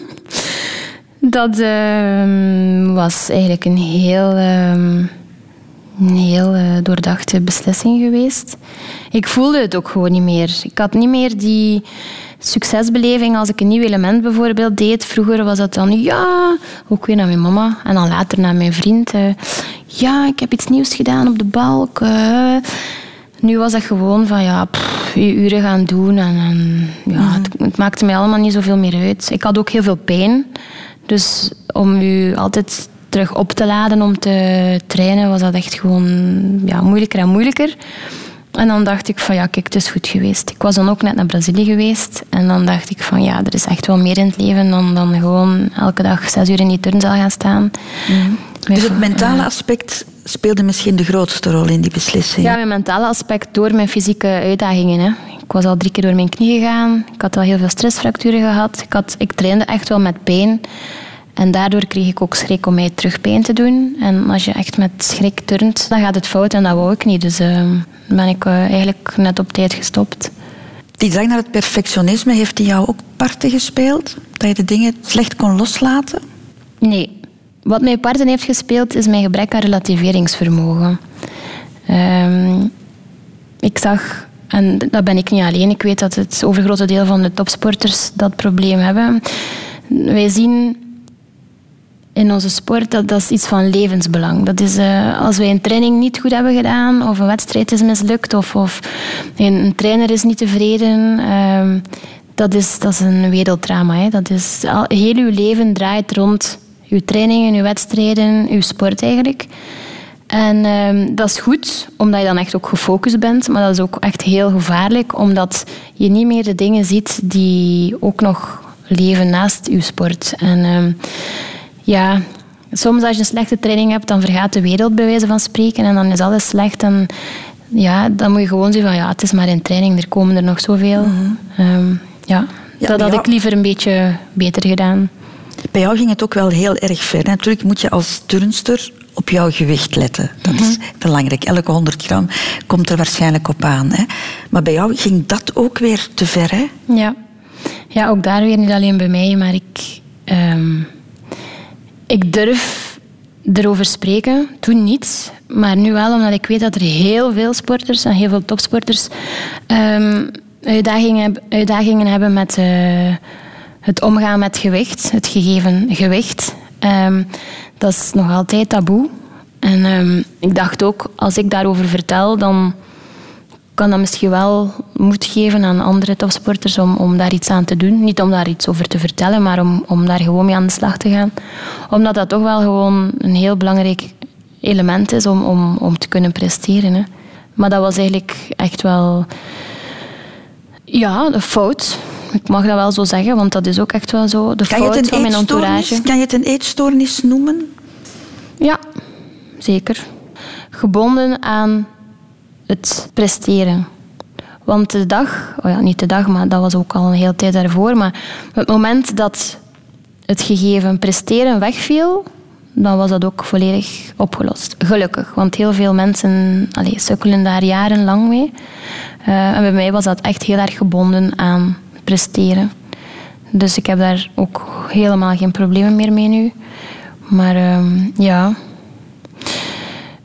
dat uh, was eigenlijk een heel, een heel uh, doordachte beslissing geweest. Ik voelde het ook gewoon niet meer. Ik had niet meer die succesbeleving als ik een nieuw element bijvoorbeeld deed. Vroeger was dat dan ja, ook weer naar mijn mama en dan later naar mijn vriend. Ja, ik heb iets nieuws gedaan op de balk. Uh. Nu was dat gewoon van ja, pff, je uren gaan doen en, en ja, mm-hmm. het, het, maakte mij allemaal niet zoveel meer uit. Ik had ook heel veel pijn. Dus om u altijd terug op te laden om te trainen was dat echt gewoon ja, moeilijker en moeilijker. En dan dacht ik van ja, kijk, het is goed geweest. Ik was dan ook net naar Brazilië geweest. En dan dacht ik van ja, er is echt wel meer in het leven dan, dan gewoon elke dag zes uur in die turnzaal gaan staan.
Mm. Dus het mentale aspect speelde misschien de grootste rol in die beslissing?
Ja, mijn mentale aspect door mijn fysieke uitdagingen. Hè. Ik was al drie keer door mijn knie gegaan. Ik had al heel veel stressfracturen gehad. Ik, had, ik trainde echt wel met pijn. En daardoor kreeg ik ook schrik om mij terug pijn te doen. En als je echt met schrik turnt, dan gaat het fout en dat wou ik niet. Dus uh, ben ik uh, eigenlijk net op tijd gestopt.
Die drang naar het perfectionisme, heeft die jou ook parten gespeeld? Dat je de dingen slecht kon loslaten?
Nee. Wat mij parten heeft gespeeld, is mijn gebrek aan relativeringsvermogen. Um, ik zag, en dat ben ik niet alleen, ik weet dat het overgrote deel van de topsporters dat probleem hebben. Wij zien in onze sport, dat, dat is iets van levensbelang. Dat is uh, als wij een training niet goed hebben gedaan, of een wedstrijd is mislukt, of, of een, trainer is niet tevreden. Uh, dat, is, dat is een werelddrama. Hè. Dat is, al, heel uw leven draait rond uw trainingen, uw wedstrijden, uw sport eigenlijk. En uh, dat is goed, omdat je dan echt ook gefocust bent. Maar dat is ook echt heel gevaarlijk, omdat je niet meer de dingen ziet die ook nog leven naast uw sport. En ehm, ja, soms als je een slechte training hebt, dan vergaat de wereld bij wijze van spreken. En dan is alles slecht. En ja, dan moet je gewoon zeggen van ja, het is maar een training, er komen er nog zoveel. Ehm, ja,
Ja,
dat had
ja.
ik liever een beetje beter gedaan.
Bij jou ging het ook wel heel erg ver. Natuurlijk moet je als turnster op jouw gewicht letten. Dat is belangrijk. Elke 100 gram komt er waarschijnlijk op aan. Hè? Maar bij jou ging dat ook weer te ver. Hè?
Ja. ja, ook daar weer niet alleen bij mij, maar ik, ehm, ik durf erover spreken. Toen niet, maar nu wel, omdat ik weet dat er heel veel sporters en heel veel topsporters ehm, uitdagingen, uitdagingen hebben met eh, het omgaan met gewicht, het gegeven gewicht. Ehm, dat is nog altijd taboe. En ehm, ik dacht ook, als ik daarover vertel, dan kan dat misschien wel moed geven aan andere topsporters om, om daar iets aan te doen. Niet om daar iets over te vertellen, maar om, om daar gewoon mee aan de slag te gaan. Omdat dat toch wel gewoon een heel belangrijk element is om, om, om te kunnen presteren. Hè. Maar dat was eigenlijk echt wel ja, de fout. Ik mag dat wel zo zeggen, want dat is ook echt wel zo. De
Kan
fout van mijn entourage.
kan je het een eetstoornis noemen?
Ja, zeker. Gebonden aan het presteren. Want de dag, oh ja, niet de dag, maar dat was ook al een hele tijd daarvoor. Maar het moment dat het gegeven presteren wegviel, dan was dat ook volledig opgelost. Gelukkig, want heel veel mensen allee, sukkelen daar jarenlang mee. Eh, en bij mij was dat echt heel erg gebonden aan presteren. Dus ik heb daar ook helemaal geen problemen meer mee nu. Maar ehm, ja,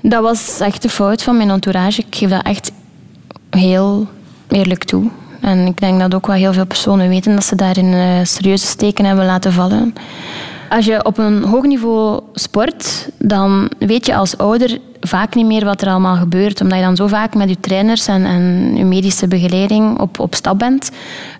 dat was echt de fout van mijn entourage. Ik geef dat echt heel eerlijk toe. En ik denk dat ook wel heel veel personen weten dat ze daarin eh, serieuze steken hebben laten vallen. Als je op een hoog niveau sport, dan weet je als ouder vaak niet meer wat er allemaal gebeurt. Omdat je dan zo vaak met je trainers en, en je medische begeleiding op, op stap bent,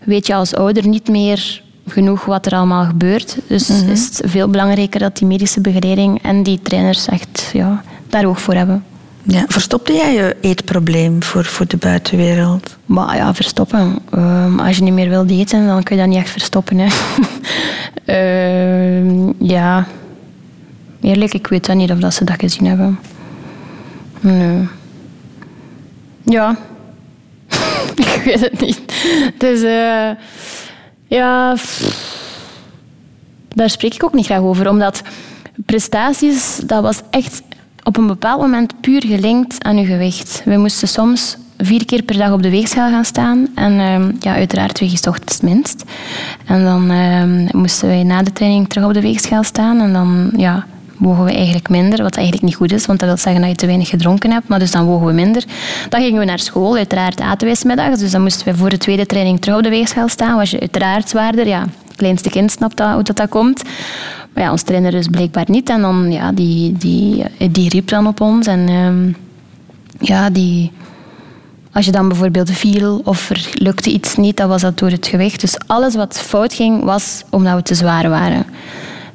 weet je als ouder niet meer genoeg wat er allemaal gebeurt. Dus is het veel belangrijker dat die medische begeleiding en die trainers echt ja, daar oog voor hebben.
Ja. Verstopte jij je eetprobleem voor, voor de buitenwereld?
Maar ja, verstoppen. Ehm, als je niet meer wilt eten, dan kun je dat niet echt verstoppen. Hè. Ehm, ja. Eerlijk, ik weet dat niet of dat ze dat gezien hebben. Nee. Ja. ik weet het niet. Dus eh, ja, daar spreek ik ook niet graag over, omdat prestaties, dat was echt op een bepaald moment puur gelinkt aan je gewicht. We moesten soms vier keer per dag op de weegschaal gaan staan. En ehm, ja, uiteraard ochtends het minst. En dan ehm, moesten wij na de training terug op de weegschaal staan. En dan ja, wogen we eigenlijk minder, wat eigenlijk niet goed is, want dat wil zeggen dat je te weinig gedronken hebt. Maar dus dan wogen we minder. Dan gingen we naar school, uiteraard aten middags. Dus dan moesten we voor de tweede training terug op de weegschaal staan. Was je uiteraard zwaarder, ja. Het kleinste kind snapt dat, hoe dat, dat komt. Maar ja, ons trainer dus blijkbaar niet. En dan, ja, die, die, die riep dan op ons. En ehm, ja, die... Als je dan bijvoorbeeld viel of er lukte iets niet, dan was dat door het gewicht. Dus alles wat fout ging, was omdat we te zwaar waren.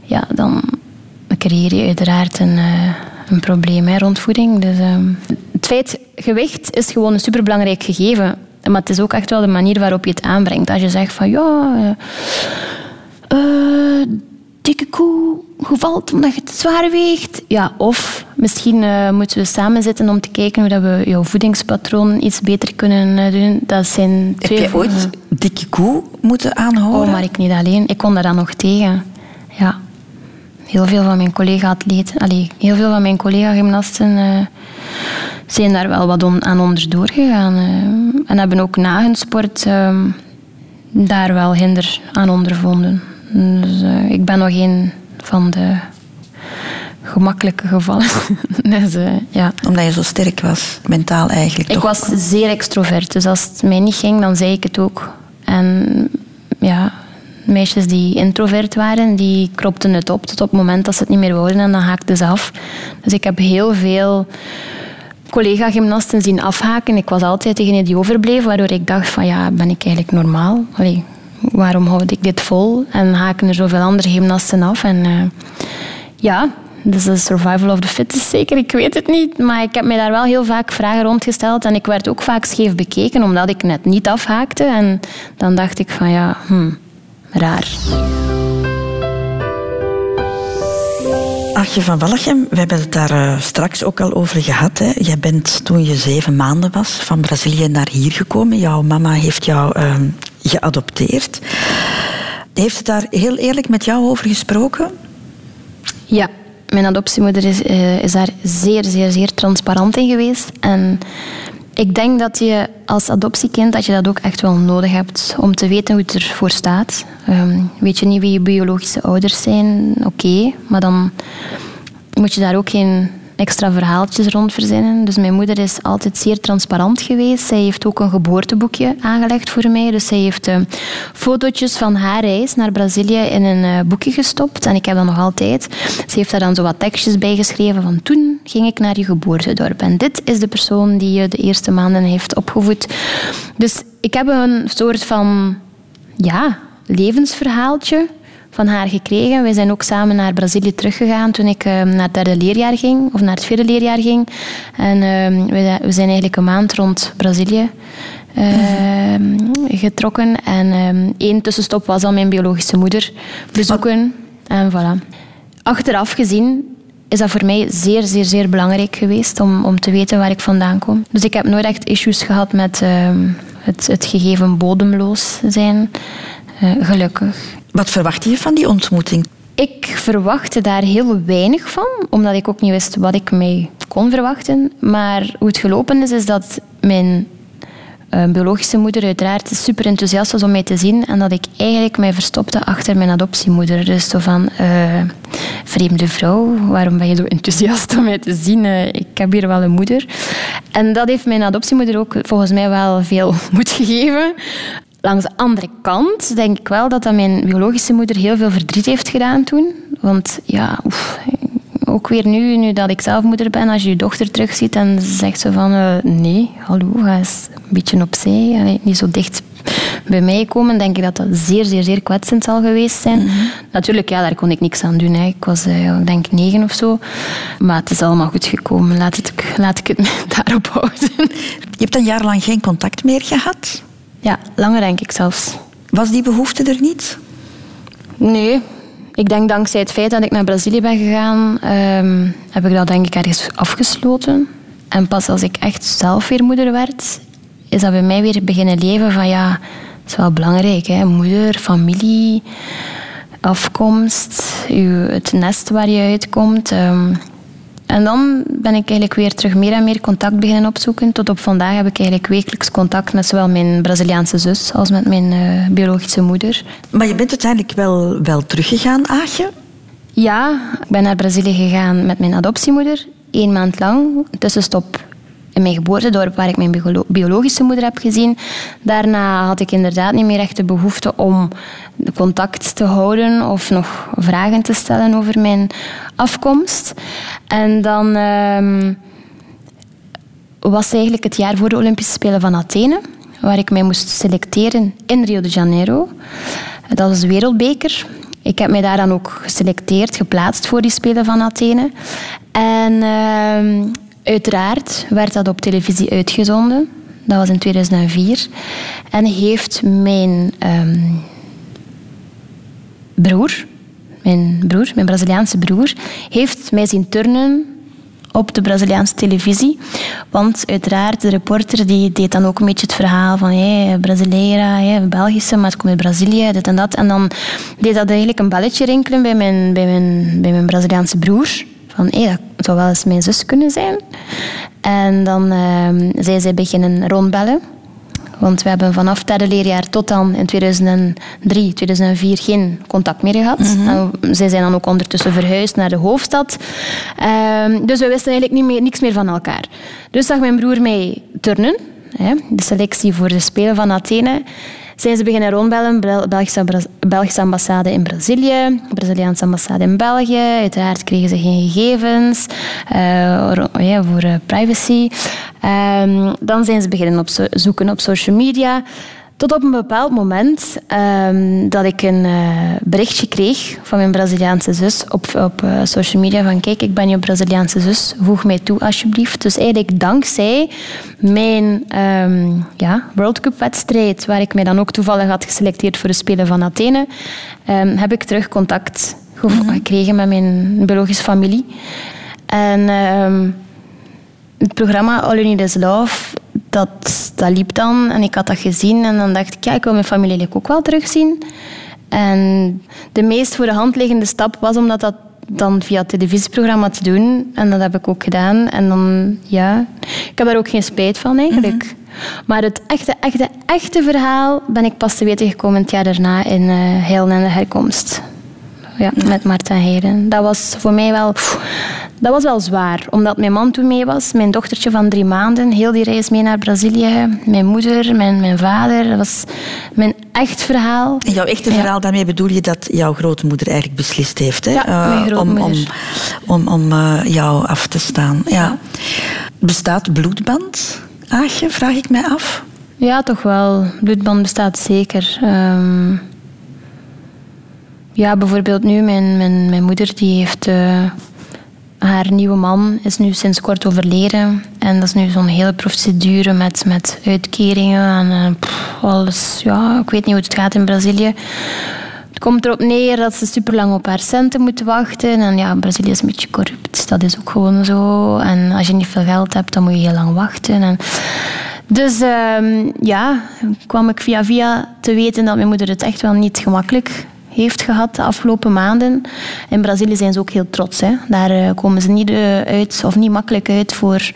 Ja, dan creëer je uiteraard een, eh, een probleem hè, rond voeding. Dus, ehm, het feit, gewicht is gewoon een superbelangrijk gegeven. Maar het is ook echt wel de manier waarop je het aanbrengt. Als je zegt van ja, eh, dikke koe gevalt omdat je te zwaar weegt. Ja, of misschien moeten we samen zitten om te kijken hoe dat we jouw voedingspatroon iets beter kunnen doen. Dat zijn
Heb je ooit dikke koe moeten aanhouden?
Oh, maar ik niet alleen. Ik kon daar dan nog tegen. Ja. Heel veel van mijn collega-atleten, heel veel van mijn collega-gymnasten eh, zijn daar wel wat on- aan onderdoor gegaan. eh, en hebben ook na hun sport eh, daar wel hinder aan ondervonden. Dus ik ben nog een van de gemakkelijke gevallen. dus, ja.
Omdat je zo sterk was, mentaal eigenlijk.
Ik
toch?
was zeer extrovert, dus als het mij niet ging, dan zei ik het ook. En ja, meisjes die introvert waren, die kropten het op tot op het moment dat ze het niet meer wouden en dan haakten ze af. Dus ik heb heel veel collega-gymnasten zien afhaken. Ik was altijd degene die overbleef, waardoor ik dacht van ja, ben ik eigenlijk normaal? Allee, waarom houd ik dit vol? En haken er zoveel andere gymnasten af. En eh, ja, dus de survival of the fittest zeker, ik weet het niet. Maar ik heb mij daar wel heel vaak vragen rondgesteld. En ik werd ook vaak scheef bekeken, omdat ik net niet afhaakte. En dan dacht ik van ja, hmm, raar.
Artje van Wallichem, we hebben het daar uh, straks ook al over gehad. Hè. Jij bent toen je zeven maanden was van Brazilië naar hier gekomen. Jouw mama heeft jou uh, geadopteerd. Heeft het daar heel eerlijk met jou over gesproken?
Ja, mijn adoptiemoeder is, uh, is daar zeer, zeer, zeer transparant in geweest. En ik denk dat je als adoptiekind dat je dat ook echt wel nodig hebt om te weten hoe het ervoor staat. Um, weet je niet wie je biologische ouders zijn, oké, maar dan moet je daar ook geen extra verhaaltjes rond verzinnen. Dus mijn moeder is altijd zeer transparant geweest. Zij heeft ook een geboorteboekje aangelegd voor mij. Dus zij heeft uh, fotootjes van haar reis naar Brazilië in een uh, boekje gestopt. En ik heb dat nog altijd. Ze heeft daar dan zo wat tekstjes bij geschreven van toen ging ik naar je geboortedorp. En dit is de persoon die je de eerste maanden heeft opgevoed. Dus ik heb een soort van ja, levensverhaaltje van haar gekregen. Wij zijn ook samen naar Brazilië teruggegaan toen ik uh, naar het derde leerjaar ging, of naar het vierde leerjaar ging. En uh, we, we, zijn eigenlijk een maand rond Brazilië uh, getrokken. En ehm, één tussenstop was al mijn biologische moeder bezoeken. En voilà. Achteraf gezien is dat voor mij zeer, zeer, zeer belangrijk geweest om, om te weten waar ik vandaan kom. Dus ik heb nooit echt issues gehad met ehm, het, het gegeven bodemloos zijn. Uh, gelukkig.
Wat verwacht je van die ontmoeting?
Ik verwachtte daar heel weinig van, omdat ik ook niet wist wat ik mij kon verwachten. Maar hoe het gelopen is, is dat mijn uh, biologische moeder uiteraard super enthousiast was om mij te zien en dat ik eigenlijk mij verstopte achter mijn adoptiemoeder. Dus zo van, uh, vreemde vrouw, waarom ben je zo enthousiast om mij te zien? Uh, ik heb hier wel een moeder. En dat heeft mijn adoptiemoeder ook volgens mij wel veel moed gegeven. Langs de andere kant denk ik wel dat dat mijn biologische moeder heel veel verdriet heeft gedaan toen. Want ja, oef, ook weer nu, nu dat ik zelf moeder ben, als je je dochter terugziet en zegt ze van uh, nee, hallo, ga eens een beetje opzij, Allee, niet zo dicht bij mij komen, denk ik dat dat zeer, zeer, zeer kwetsend zal geweest zijn. Mm -hmm. Natuurlijk, ja, daar kon ik niks aan doen. Hè. Ik was, uh, ik denk, negen of zo. Maar het is allemaal goed gekomen. Laat, het, laat ik het daarop houden.
Je hebt een jaar lang geen contact meer gehad?
Ja, langer denk ik zelfs.
Was die behoefte er niet?
Nee. Ik denk dankzij het feit dat ik naar Brazilië ben gegaan, um, heb ik dat denk ik ergens afgesloten. En pas als ik echt zelf weer moeder werd, is dat bij mij weer beginnen leven van ja, het is wel belangrijk. Hè? Moeder, familie, afkomst, het nest waar je uitkomt. Um, en dan ben ik eigenlijk weer terug meer en meer contact beginnen opzoeken. Tot op vandaag heb ik eigenlijk wekelijks contact met zowel mijn Braziliaanse zus als met mijn uh, biologische moeder.
Maar je bent uiteindelijk wel, wel teruggegaan, Aagje?
Ja, ik ben naar Brazilië gegaan met mijn adoptiemoeder. Eén maand lang, tussenstop in mijn geboortedorp, waar ik mijn biologische moeder heb gezien. Daarna had ik inderdaad niet meer echt de behoefte om contact te houden of nog vragen te stellen over mijn afkomst. En dan um, was eigenlijk het jaar voor de Olympische Spelen van Athene, waar ik mij moest selecteren in Rio de Janeiro. Dat was de wereldbeker. Ik heb mij daar dan ook geselecteerd, geplaatst voor die Spelen van Athene. En uh, uiteraard werd dat op televisie uitgezonden. Dat was in 2004. En heeft mijn um, broer, mijn broer, mijn Braziliaanse broer, heeft mij zien turnen op de Braziliaanse televisie. Want uiteraard, de reporter die deed dan ook een beetje het verhaal van hey, Brasileira, hey, Belgische, maar het komt uit Brazilië, dit en dat. En dan deed dat eigenlijk een belletje rinkelen bij mijn, bij mijn, bij mijn Braziliaanse broer. Van hé, hey, dat zou wel eens mijn zus kunnen zijn. En dan uh, zei zij beginnen rondbellen. Want we hebben vanaf derde leerjaar tot dan in 2003, 2004 geen contact meer gehad. Mm -hmm. zij zijn dan ook ondertussen verhuisd naar de hoofdstad. Uh, dus we wisten eigenlijk niet meer, niks meer van elkaar. Dus zag mijn broer mij turnen. Hè, de selectie voor de Spelen van Athene zijn ze beginnen rondbellen. Belgische, ambassade in Brazilië, Braziliaanse ambassade in België. Uiteraard kregen ze geen gegevens ja, voor uh, privacy. Um, dan zijn ze beginnen op zoeken op social media. Tot op een bepaald moment ehm, dat ik een eh, berichtje kreeg van mijn Braziliaanse zus op, op eh, social media van kijk, ik ben je Braziliaanse zus, voeg mij toe alsjeblieft. Dus eigenlijk dankzij mijn ehm, ja, World Cup wedstrijd, waar ik mij dan ook toevallig had geselecteerd voor de Spelen van Athene, ehm, heb ik terug contact gekregen met mijn biologische familie. En het programma All You Need Is Love dat, dat liep dan en ik had dat gezien en dan dacht ik, ja, ik wil mijn familie ook wel terugzien. En de meest voor de hand liggende stap was om dat dan via het televisieprogramma te doen. En dat heb ik ook gedaan. En dan, ja, ik heb daar ook geen spijt van eigenlijk. Mhm. Maar het echte, echte, echte verhaal ben ik pas te weten gekomen het jaar daarna in uh, Heilen en de Herkomst ja, met Marten Heijden. Dat was voor mij wel... dat was wel zwaar, omdat mijn man toen mee was. Mijn dochtertje van drie maanden, heel die reis mee naar Brazilië. Mijn moeder, mijn, mijn vader. Dat was mijn echt verhaal.
En jouw echte verhaal, daarmee bedoel je dat jouw grootmoeder eigenlijk beslist heeft hè?
Ja, uh,
om, om, om, om uh, jou af te staan. Ja. Bestaat bloedband, Aagje, vraag ik mij af?
Ja, toch wel. Bloedband bestaat zeker. Um, ja, bijvoorbeeld nu, mijn, mijn, mijn moeder die heeft... Uh, haar nieuwe man is nu sinds kort overleden. En dat is nu zo'n hele procedure met, met uitkeringen en uh, alles. Ja, ik weet niet hoe het gaat in Brazilië. Het komt erop neer dat ze super lang op haar centen moeten wachten. En ja, Brazilië is een beetje corrupt. Dat is ook gewoon zo. En als je niet veel geld hebt, dan moet je heel lang wachten. En dus uh, ja, kwam ik via via te weten dat mijn moeder het echt wel niet gemakkelijk heeft gehad de afgelopen maanden. In Brazilië zijn ze ook heel trots. Hè. Daar eh, komen ze niet eh, uit, of niet makkelijk uit voor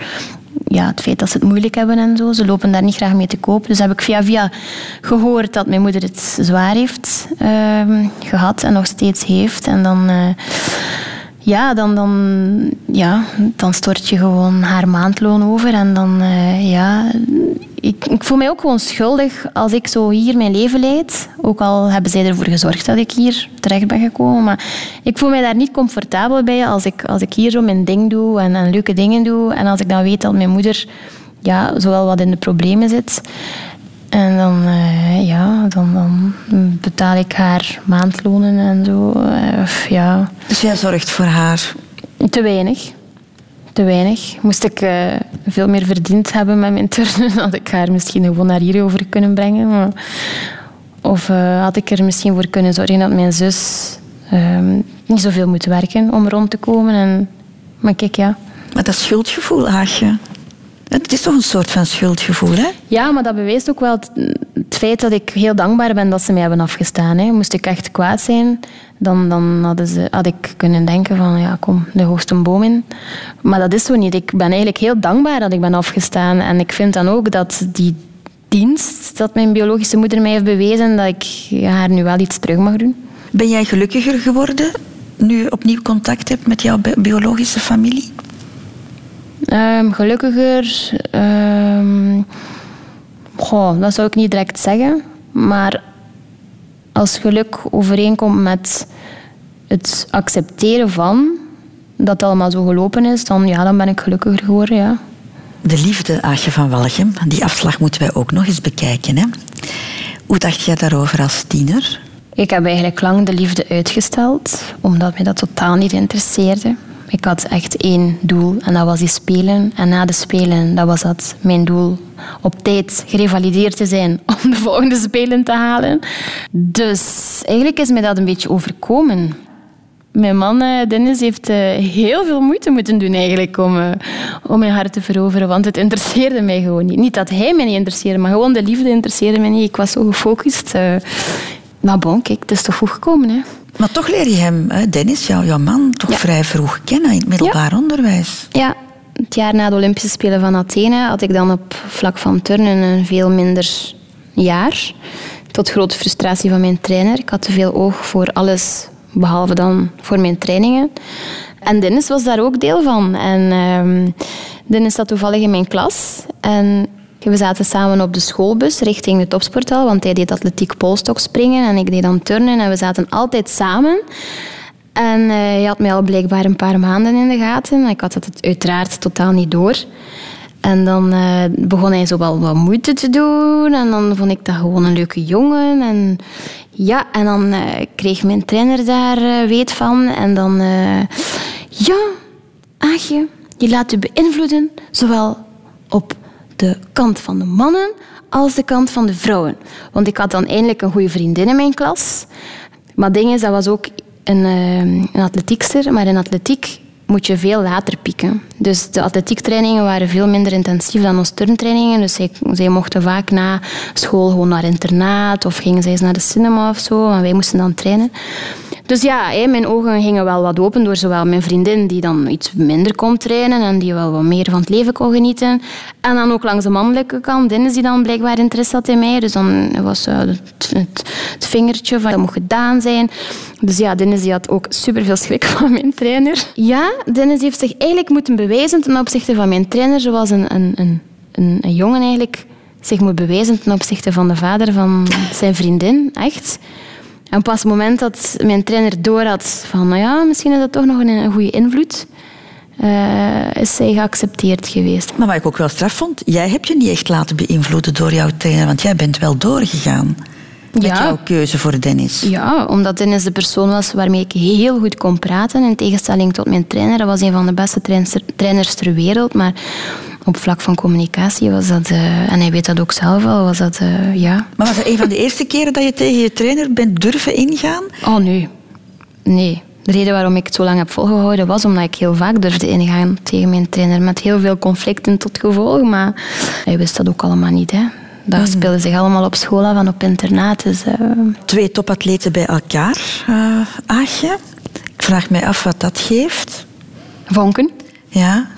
ja, het feit dat ze het moeilijk hebben en zo. Ze lopen daar niet graag mee te koop. Dus heb ik via via gehoord dat mijn moeder het zwaar heeft ehm, gehad en nog steeds heeft. En dan... Uh, ja, dan, dan, ja, dan stort je gewoon haar maandloon over. En dan, uh, ja, ik, ik, voel mij ook gewoon schuldig als ik zo hier mijn leven leid. Ook al hebben zij ervoor gezorgd dat ik hier terecht ben gekomen. Maar ik voel mij daar niet comfortabel bij als ik, als ik hier zo mijn ding doe en, en leuke dingen doe. En als ik dan weet dat mijn moeder ja, zowel wat in de problemen zit. En dan, uh, ja, dan, dan, betaal ik haar maandlonen en zo. Uh, ja.
Dus jij zorgt voor haar?
Te weinig te weinig. Moest ik uh, veel meer verdiend hebben met mijn turnen, had ik haar misschien gewoon naar hier over kunnen brengen. Maar... Of uh, had ik er misschien voor kunnen zorgen dat mijn zus uh, niet zoveel moet werken om rond te komen. En... Maar kijk, ja.
Maar dat schuldgevoel, Haagje, het is toch een soort van schuldgevoel, hè?
Ja, maar dat bewijst ook wel het, het feit dat ik heel dankbaar ben dat ze mij hebben afgestaan. Hè. Moest ik echt kwaad zijn, dan, dan hadden ze, had ik kunnen denken van, ja, kom, de hoogste boom in. Maar dat is zo niet. Ik ben eigenlijk heel dankbaar dat ik ben afgestaan. En ik vind dan ook dat die dienst dat mijn biologische moeder mij heeft bewezen, dat ik haar nu wel iets terug mag doen.
Ben jij gelukkiger geworden nu je opnieuw contact hebt met jouw biologische familie?
Um, gelukkiger. Um, goh, dat zou ik niet direct zeggen. Maar als geluk overeenkomt met het accepteren van dat het allemaal zo gelopen is, dan, ja, dan ben ik gelukkiger geworden. Ja.
De liefde, Aagje van Walchem, die afslag moeten wij ook nog eens bekijken. Hè? Hoe dacht jij daarover als tiener?
Ik heb eigenlijk lang de liefde uitgesteld, omdat mij dat totaal niet interesseerde. Ik had echt één doel en dat was die spelen. En na de spelen, dat was dat mijn doel. Op tijd gerevalideerd te zijn om de volgende spelen te halen. Dus eigenlijk is mij dat een beetje overkomen. Mijn man eh, Dennis heeft eh, heel veel moeite moeten doen eigenlijk om, eh, om mijn hart te veroveren. Want het interesseerde mij gewoon niet. Niet dat hij mij niet interesseerde, maar gewoon de liefde interesseerde mij niet. Ik was zo gefocust. Nou bon, kijk, het is toch goed gekomen. Hè?
Maar toch leer je hem, Dennis, jouw, jouw man, toch vrij vroeg kennen in het middelbaar onderwijs.
Ja, het jaar na de Olympische Spelen van Athene had ik dan op vlak van turnen een veel minder jaar. Tot grote frustratie van mijn trainer. Ik had te veel oog voor alles, behalve dan voor mijn trainingen. En Dennis was daar ook deel van. En uh, Dennis zat toevallig in mijn klas. En we zaten samen op de schoolbus richting de topsporthal, want hij deed atletiek polstok springen en ik deed dan turnen. En we zaten altijd samen. En uh, hij had mij al blijkbaar een paar maanden in de gaten. Ik had het uiteraard totaal niet door. En dan eh, begon hij zo wel wat moeite te doen. En dan vond ik dat gewoon een leuke jongen. En ja, en dan eh, kreeg mijn trainer daar weet van. En dan... ja, Aagje, je laat je beïnvloeden. Zowel op de kant van de mannen als de kant van de vrouwen. Want ik had dan eindelijk een goede vriendin in mijn klas. Maar ding is, dat was ook een, eh, een atletiekster. Maar in atletiek moet je veel later pieken. Dus de atletiektrainingen waren veel minder intensief dan onze turntrainingen. Dus zij, zij mochten vaak na school gewoon naar internaat of gingen zij eens naar de cinema of zo. En wij moesten dan trainen. Dus ja, mijn ogen gingen wel wat open door zowel mijn vriendin, die dan iets minder kon trainen en die wel wat meer van het leven kon genieten. En dan ook langs de mannelijke kant, Dennis, die dan blijkbaar interesse had in mij. Dus dan was eh, het, het, vingertje van dat moet gedaan zijn. Dus ja, Dennis had ook superveel schrik van mijn trainer. Ja, Dennis heeft zich eigenlijk moeten bewijzen ten opzichte van mijn trainer, zoals een, een, een, een, een jongen eigenlijk zich moet bewijzen ten opzichte van de vader van zijn vriendin. Echt. En pas het moment dat mijn trainer door had van, nou ja, misschien is dat toch nog een, een goede invloed, eh, is zij geaccepteerd geweest.
Maar wat ik ook wel straf vond, jij hebt je niet echt laten beïnvloeden door jouw trainer, want jij bent wel doorgegaan met
Ja.
jouw keuze voor Dennis.
Ja, omdat Dennis de persoon was waarmee ik heel goed kon praten. In tegenstelling tot mijn trainer. Dat was een van de beste trainers, trainers ter wereld. Maar op vlak van communicatie was dat... eh, en hij weet dat ook zelf wel, was dat... eh, ja.
Maar was het een van de eerste keren dat je tegen je trainer bent durven ingaan?
Oh, nee. Nee. De reden waarom ik het zo lang heb volgehouden was omdat ik heel vaak durfde ingaan tegen mijn trainer. Met heel veel conflicten tot gevolg. Maar hij wist dat ook allemaal niet. Hè. Dat speelde zich allemaal op school af en op internaat. Dus, eh,
Twee topatleten bij elkaar, eh Aagje. Ik vraag mij af wat dat geeft.
vonken.
Ja.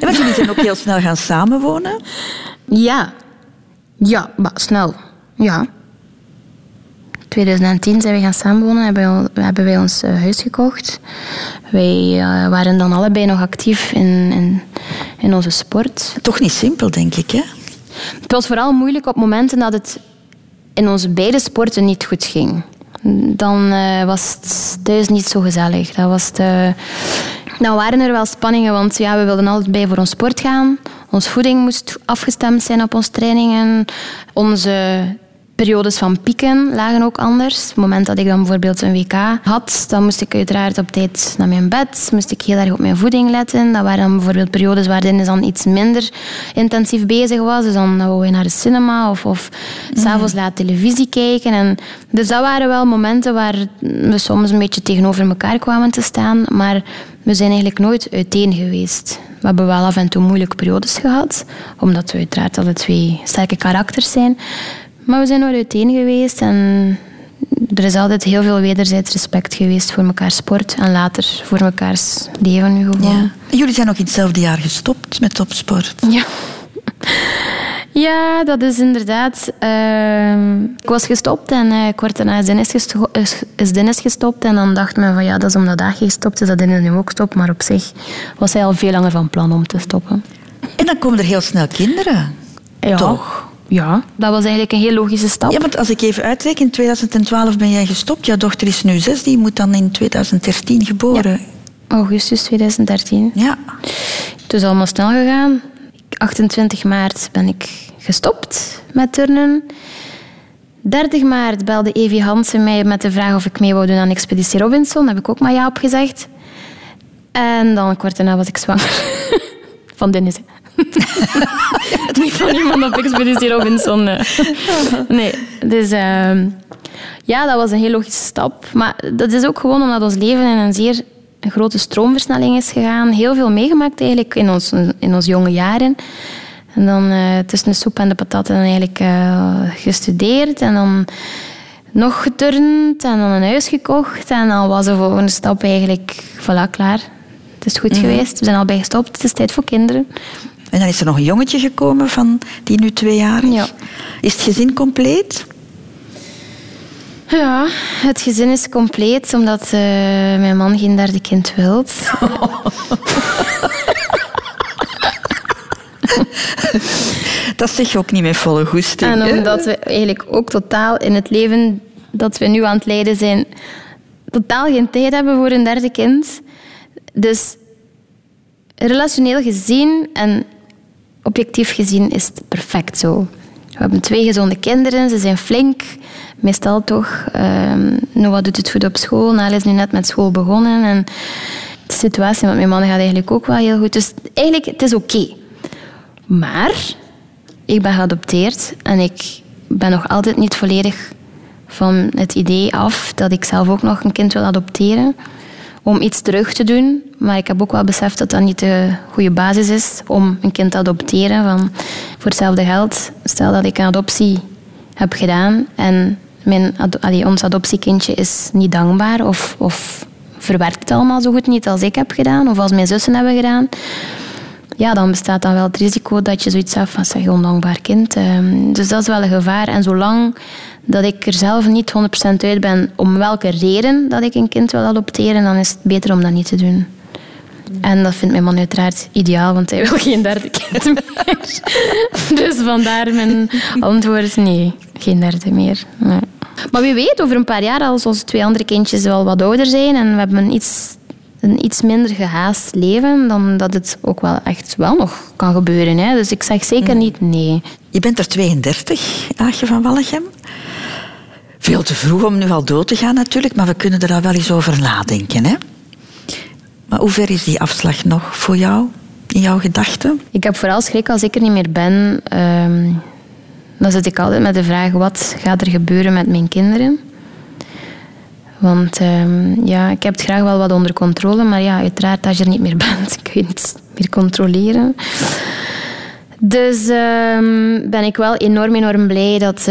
En jullie zijn ook heel snel gaan samenwonen.
Ja. Ja, maar snel. Ja. 2010 zijn we gaan samenwonen, hebben we, hebben wij ons eh, huis gekocht. Wij eh, waren dan allebei nog actief in, in, in onze sport.
Toch niet simpel, denk ik, hè?
Het was vooral moeilijk op momenten dat het in onze beide sporten niet goed ging. Dan eh, was het thuis niet zo gezellig. Dat was de... Dan waren er wel spanningen, want ja, we wilden altijd bij voor ons sport gaan. Onze voeding moest afgestemd zijn op onze trainingen. Onze periodes van pieken lagen ook anders. Op het moment dat ik dan bijvoorbeeld een WK had, dan moest ik uiteraard op tijd naar mijn bed. Moest ik heel erg op mijn voeding letten. Dat waren dan bijvoorbeeld periodes waar Dennis dan iets minder intensief bezig was. Dus dan wou hij naar de cinema of, of s'avonds laat televisie kijken. En dus dat waren wel momenten waar we soms een beetje tegenover elkaar kwamen te staan. Maar we zijn eigenlijk nooit uiteen geweest. We hebben wel af en toe moeilijke periodes gehad. Omdat we uiteraard alle twee sterke karakters zijn. Maar we zijn nooit uiteen geweest en er is altijd heel veel wederzijds respect geweest voor mekaars sport en later voor mekaars leven.
En jullie zijn ook in hetzelfde jaar gestopt met topsport.
Ja. Ja, dat is inderdaad. ehm, ik was gestopt en eh, kort daarna is Dennis, gesto- is- is Dennis gestopt. En dan dacht men van ja, dat is omdat Daagje gestopt is, dat Dennis nu ook stopt. Maar op zich was hij al veel langer van plan om te stoppen.
En dan komen er heel snel kinderen.
Ja.
Toch?
Ja, dat was eigenlijk een heel logische stap.
Ja, want als ik even uitreken, in 2012 ben jij gestopt. Jouw dochter is nu zes, die moet dan in 2013 geboren.
Augustus 2013.
Ja.
Het is allemaal snel gegaan. 28 maart ben ik gestopt met turnen. 30 maart belde Evie Hansen mij met de vraag of ik mee wou doen aan Expeditie Robinson. Daar heb ik ook maar ja op gezegd. En dan kort daarna was ik zwanger. Van Dennis. Hè. Niet van iemand op Expeditie Robinson. eh. Nee, dus... ehm, ja, dat was een heel logische stap. Maar dat is ook gewoon omdat ons leven in een zeer grote stroomversnelling is gegaan. Heel veel meegemaakt eigenlijk in ons, in ons jonge jaren. En dan eh, tussen de soep en de patat en dan eigenlijk eh, gestudeerd. En dan nog geturnd en dan een huis gekocht. En dan was de volgende stap eigenlijk, voilà, klaar. Het is goed geweest. We zijn al bij gestopt. Het is tijd voor kinderen.
En dan is er nog een jongetje gekomen van, die nu twee jaar is.
Ja.
Is het gezin compleet?
Ja, het gezin is compleet omdat eh, mijn man geen derde kind wil.
Dat zeg je ook niet met volle goesting.
En omdat we eigenlijk ook totaal in het leven dat we nu aan het leiden zijn, totaal geen tijd hebben voor een derde kind. Dus relationeel gezien en objectief gezien is het perfect zo. We hebben twee gezonde kinderen, ze zijn flink, meestal toch. Um, Noah doet het goed op school, Nala is nu net met school begonnen. En de situatie met mijn man gaat eigenlijk ook wel heel goed. Dus eigenlijk, het is oké. Maar ik ben geadopteerd en ik ben nog altijd niet volledig van het idee af dat ik zelf ook nog een kind wil adopteren. Om iets terug te doen. Maar ik heb ook wel beseft dat dat niet de goede basis is om een kind te adopteren. Van voor hetzelfde geld, stel dat ik een adoptie heb gedaan en mijn, ons adoptiekindje is niet dankbaar of, of verwerkt het allemaal zo goed niet als ik heb gedaan of als mijn zussen hebben gedaan ja, dan bestaat dan wel het risico dat je zoiets hebt van zeg, ondankbaar kind. Ehm, dus dat is wel een gevaar. En zolang dat ik er zelf niet 100% uit ben om welke reden dat ik een kind wil adopteren, dan is het beter om dat niet te doen. En dat vindt mijn man uiteraard ideaal, want hij wil geen derde kind meer. dus vandaar mijn antwoord nee, geen derde meer. Maar wie weet, over een paar jaar, als onze twee andere kindjes wel wat ouder zijn en we hebben een iets een iets minder gehaast leven, dan dat het ook wel echt wel nog kan gebeuren. Hè. Dus ik zeg zeker mm. niet nee.
Je bent er 32, Aagje van Wallegem. Veel te vroeg om nu al dood te gaan natuurlijk, maar we kunnen er al wel eens over nadenken. Hè? Maar hoe ver is die afslag nog voor jou, in jouw gedachten?
Ik heb vooral schrik als ik er niet meer ben. Um, dan zit ik altijd met de vraag, wat gaat er gebeuren met mijn kinderen? Want um, ja, ik heb het graag wel wat onder controle, maar ja, uiteraard als je er niet meer bent, kun je niets meer controleren. Dus um, ben ik wel enorm, enorm blij dat,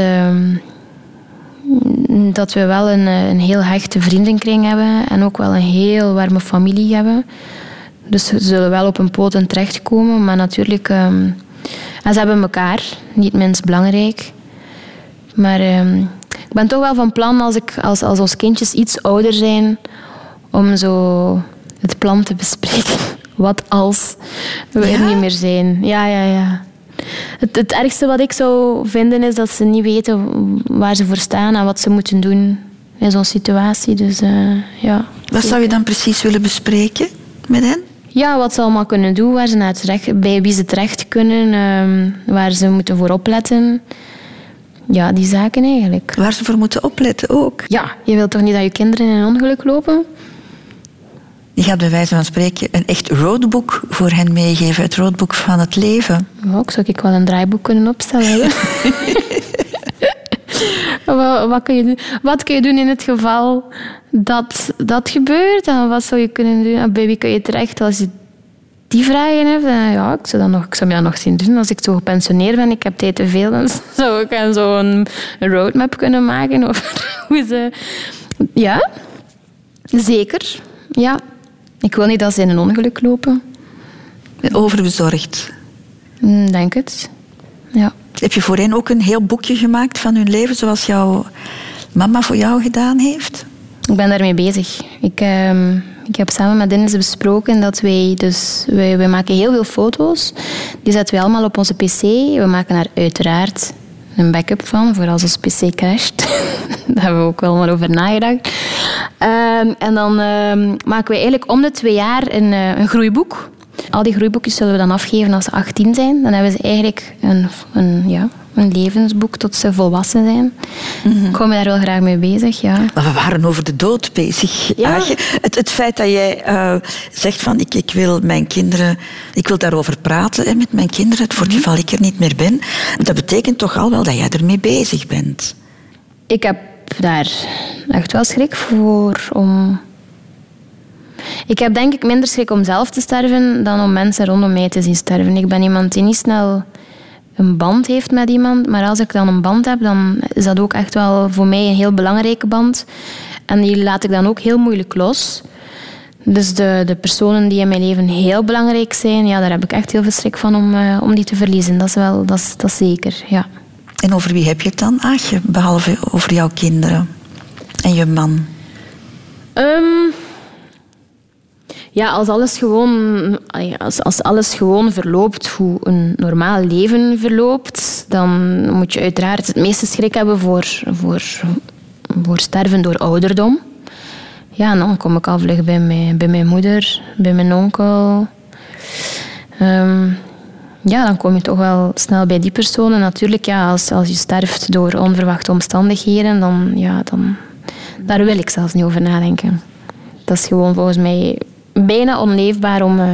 dat we wel een, een heel hechte vriendenkring hebben en ook wel een heel warme familie hebben. Dus ze zullen wel op een poten terechtkomen, maar natuurlijk, en ze hebben elkaar, niet minst belangrijk. Maar ik ben toch wel van plan als, ik, als, als ons kindjes iets ouder zijn, om zo het plan te bespreken. Wat als we er niet meer zijn. Ja, ja, ja. Het, het ergste wat ik zou vinden is dat ze niet weten waar ze voor staan en wat ze moeten doen in zo'n situatie. Dus, uh, ja.
Wat zou je dan precies willen bespreken met hen?
Ja, wat ze allemaal kunnen doen, waar ze naar terecht, bij wie ze terecht kunnen, um, waar ze moeten voor opletten. Ja, die zaken eigenlijk.
Waar ze voor moeten opletten ook.
Ja, je wilt toch niet dat je kinderen in een ongeluk lopen?
Je gaat bij wijze van spreken een echt roadbook voor hen meegeven. Het roadbook van het leven.
Ook zou ik wel een draaiboek kunnen opstellen. wat, wat, kun je doen? wat kun je doen in het geval dat dat gebeurt? En wat zou je kunnen doen? Bij wie kun je terecht als je die vragen heb, dan, ja, ik zou, dat nog, ik zou me dat nog zien doen. Als ik zo gepensioneerd ben, ik heb tijd te veel, dan zou ik zo'n roadmap kunnen maken over hoe ze... Ja, zeker. Ja. Ik wil niet dat ze in een ongeluk lopen.
Overbezorgd?
Mm, denk het. Ja.
Heb je voor hen ook een heel boekje gemaakt van hun leven, zoals jouw mama voor jou gedaan heeft?
Ik ben daarmee bezig. Ik... Uh, ik heb samen met Dennis besproken dat wij, dus, wij, wij maken heel veel foto's. Die zetten we allemaal op onze pc. We maken daar uiteraard een backup van, voor als onze pc crasht. Daar hebben we ook wel maar over nagedacht. Ehm, en dan ehm, maken we eigenlijk om de twee jaar een, uh, een groeiboek. Al die groeiboekjes zullen we dan afgeven als ze 18 zijn. Dan hebben ze eigenlijk een, een ja, een levensboek tot ze volwassen zijn. Mm Ik hou me daar wel graag mee bezig, ja.
Maar we waren over de dood bezig. Ja. Het, het feit dat jij uh, zegt van ik, ik wil mijn kinderen, ik wil daarover praten hè, met mijn kinderen, voor het mhm. geval ik er niet meer ben, dat betekent toch al wel dat jij ermee bezig bent.
Ik heb daar echt wel schrik voor om ik heb denk ik minder schrik om zelf te sterven dan om mensen rondom mij te zien sterven. Ik ben iemand die niet snel een band heeft met iemand. Maar als ik dan een band heb, dan is dat ook echt wel voor mij een heel belangrijke band. En die laat ik dan ook heel moeilijk los. Dus de, de personen die in mijn leven heel belangrijk zijn, ja, daar heb ik echt heel veel schrik van om, uh, om die te verliezen. Dat is wel, dat is, dat is zeker, ja.
En over wie heb je het dan, Aagje, behalve over jouw kinderen en je man?
Um, ja, als alles gewoon, als, als alles gewoon verloopt hoe een normaal leven verloopt, dan moet je uiteraard het meeste schrik hebben voor, voor, voor sterven door ouderdom. Ja, dan kom ik al vlug bij mijn, bij mijn moeder, bij mijn onkel. Ehm, ja, dan kom je toch wel snel bij die personen. Natuurlijk, ja, als, als je sterft door onverwachte omstandigheden, dan, ja, dan... Daar wil ik zelfs niet over nadenken. Dat is gewoon volgens mij bijna onleefbaar om, uh,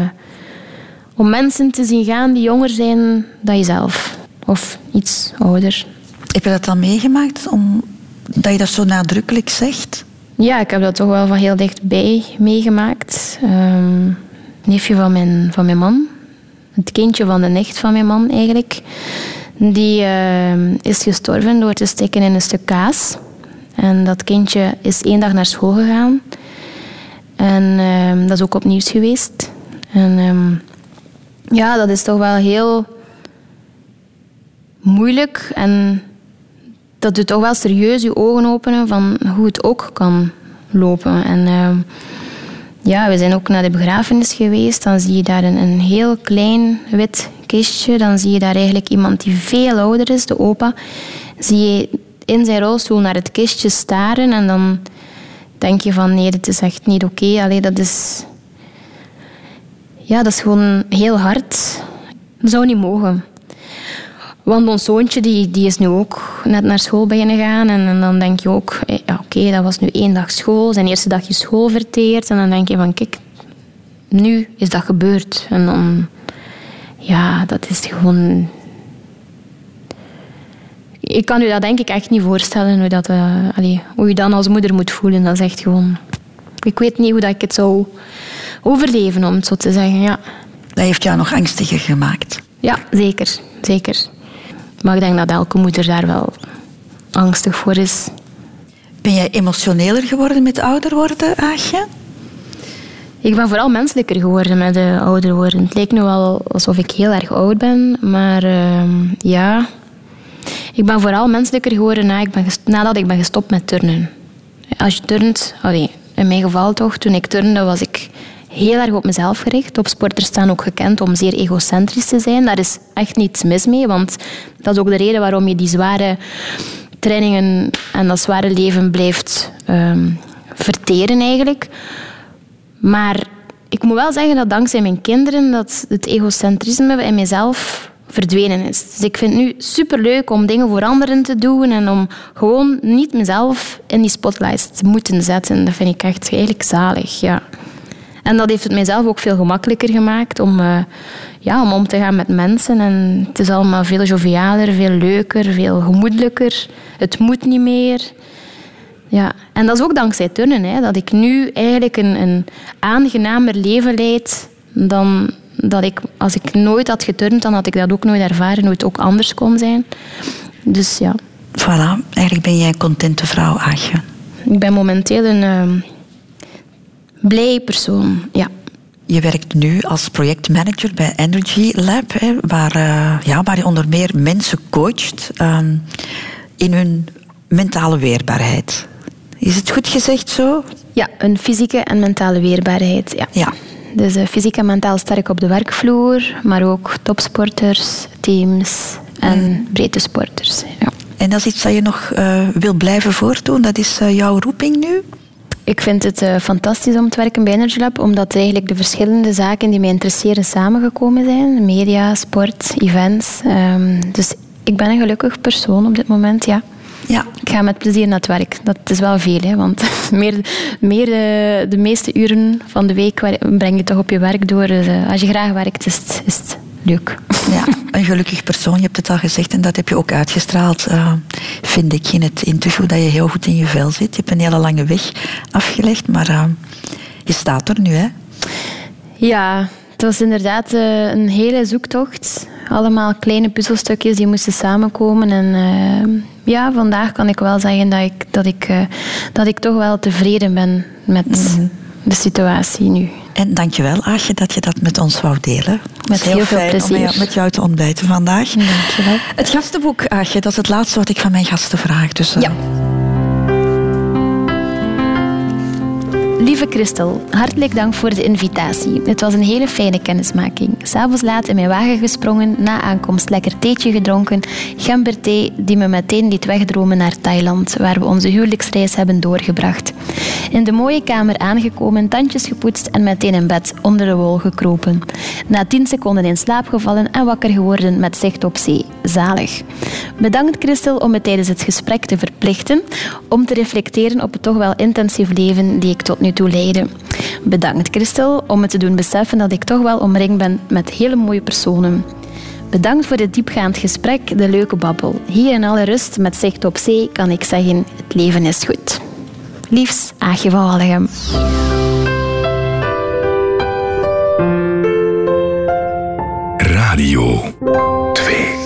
om mensen te zien gaan die jonger zijn dan jezelf. Of iets ouder.
Heb je dat dan meegemaakt, om, dat je dat zo nadrukkelijk zegt?
Ja, ik heb dat toch wel van heel dichtbij meegemaakt. Um, neefje van mijn, van mijn man. Het kindje van de nicht van mijn man eigenlijk. Die uh, is gestorven door te steken in een stuk kaas. En dat kindje is één dag naar school gegaan. En uh, dat is ook op nieuws geweest. En um, ja, dat is toch wel heel moeilijk. En dat doet toch wel serieus je ogen openen van hoe het ook kan lopen. En uh, ja, we zijn ook naar de begrafenis geweest. Dan zie je daar een, een heel klein wit kistje. Dan zie je daar eigenlijk iemand die veel ouder is, de opa. Zie je in zijn rolstoel naar het kistje staren. En dan denk je van nee, dit is echt niet oké. Okay. dat is... Ja, dat is gewoon heel hard. Dat zou niet mogen. Want ons zoontje die, die is nu ook net naar school beginnen gaan. En, en dan denk je ook, eh, ja, oké, dat was nu één dag school. Zijn eerste dagje school verteerd. En dan denk je van, kijk, nu is dat gebeurd. En dan, ja, dat is gewoon... Ik kan u dat denk ik echt niet voorstellen, hoe, dat, uh, allee, hoe je dan als moeder moet voelen. Dat is echt gewoon... Ik weet niet hoe dat ik het zou overleven, om het zo te zeggen, ja.
Dat heeft jou nog angstiger gemaakt?
Ja, zeker. Zeker. Maar ik denk dat elke moeder daar wel angstig voor is.
Ben jij emotioneler geworden met ouder worden, Aagje?
Ik ben vooral menselijker geworden met de ouder worden. Het lijkt nu wel alsof ik heel erg oud ben, maar uh, ja. Ik ben vooral menselijker geworden na ik ben nadat ik ben gestopt met turnen. Als je turnt, in mijn geval toch, toen ik turnde was ik heel erg op mezelf gericht. Topsporters staan ook gekend om zeer egocentrisch te zijn. Daar is echt niets mis mee, want dat is ook de reden waarom je die zware trainingen en dat zware leven blijft um, verteren eigenlijk. Maar ik moet wel zeggen dat dankzij mijn kinderen dat het egocentrisme in mezelf verdwenen is. Dus ik vind het nu superleuk om dingen voor anderen te doen en om gewoon niet mezelf in die spotlight te moeten zetten. Dat vind ik echt eigenlijk zalig, ja. En dat heeft het mijzelf ook veel gemakkelijker gemaakt om, uh, ja, om om te gaan met mensen. En het is allemaal veel jovialer, veel leuker, veel gemoedelijker. Het moet niet meer. Ja. En dat is ook dankzij turnen, hè, dat ik nu eigenlijk een, een aangenamer leven leid dan dat ik, als ik nooit had geturnd, dan had ik dat ook nooit ervaren, hoe het ook anders kon zijn. Dus ja.
Voilà, eigenlijk ben jij een contente vrouw, Aagje.
Ik ben momenteel een... Uh, blij persoon, ja.
Je werkt nu als projectmanager bij Energy Lab, hè, waar, uh, ja, waar je onder meer mensen coacht um, in hun mentale weerbaarheid. Is het goed gezegd zo?
Ja, een fysieke en mentale weerbaarheid. Ja.
ja.
Dus uh, fysiek en mentaal sterk op de werkvloer, maar ook topsporters, teams en mm. breedte sporters. Ja.
En dat is iets dat je nog uh, wil blijven voortdoen? Dat is uh, jouw roeping nu?
Ik vind het uh, fantastisch om te werken bij Energy Lab, omdat eigenlijk de verschillende zaken die mij interesseren samengekomen zijn. Media, sport, events. Um, dus ik ben een gelukkig persoon op dit moment, ja.
Ja.
Ik ga met plezier naar het werk. Dat is wel veel, hè, want meer, meer de, de meeste uren van de week breng je toch op je werk door. Dus, uh, als je graag werkt, is het, is het leuk.
Ja, een gelukkig persoon, je hebt het al gezegd en dat heb je ook uitgestraald, uh, vind ik in het interview, dat je heel goed in je vel zit. Je hebt een hele lange weg afgelegd, maar uh, je staat er nu, hè?
Ja, het was inderdaad uh, een hele zoektocht. Allemaal kleine puzzelstukjes die moesten samenkomen. En ja, vandaag kan ik wel zeggen dat ik, dat ik, dat ik toch wel tevreden ben met mm de situatie nu.
En dankjewel, Aagje, dat je dat met ons wou delen.
Met heel, heel, veel plezier.
Om met jou te ontbijten vandaag.
Dankjewel.
Het gastenboek, Aagje, dat is het laatste wat ik van mijn gasten vraag. Dus,
uh... Ja. Lieve Christel, hartelijk dank voor de invitatie. Het was een hele fijne kennismaking. S'avonds laat in mijn wagen gesprongen, na aankomst lekker theetje gedronken, gemberthee die me meteen liet wegdromen naar Thailand, waar we onze huwelijksreis hebben doorgebracht. In de mooie kamer aangekomen, tandjes gepoetst en meteen in bed onder de wol gekropen. Na tien seconden in slaap gevallen en wakker geworden met zicht op zee zalig. Bedankt Christel om me tijdens het gesprek te verplichten om te reflecteren op het toch wel intensief leven die ik tot nu toe leidde. Bedankt Christel om me te doen beseffen dat ik toch wel omringd ben met hele mooie personen. Bedankt voor dit diepgaand gesprek, de leuke babbel. Hier in alle rust, met zicht op zee, kan ik zeggen, het leven is goed. Liefs, Aagje van Radio 2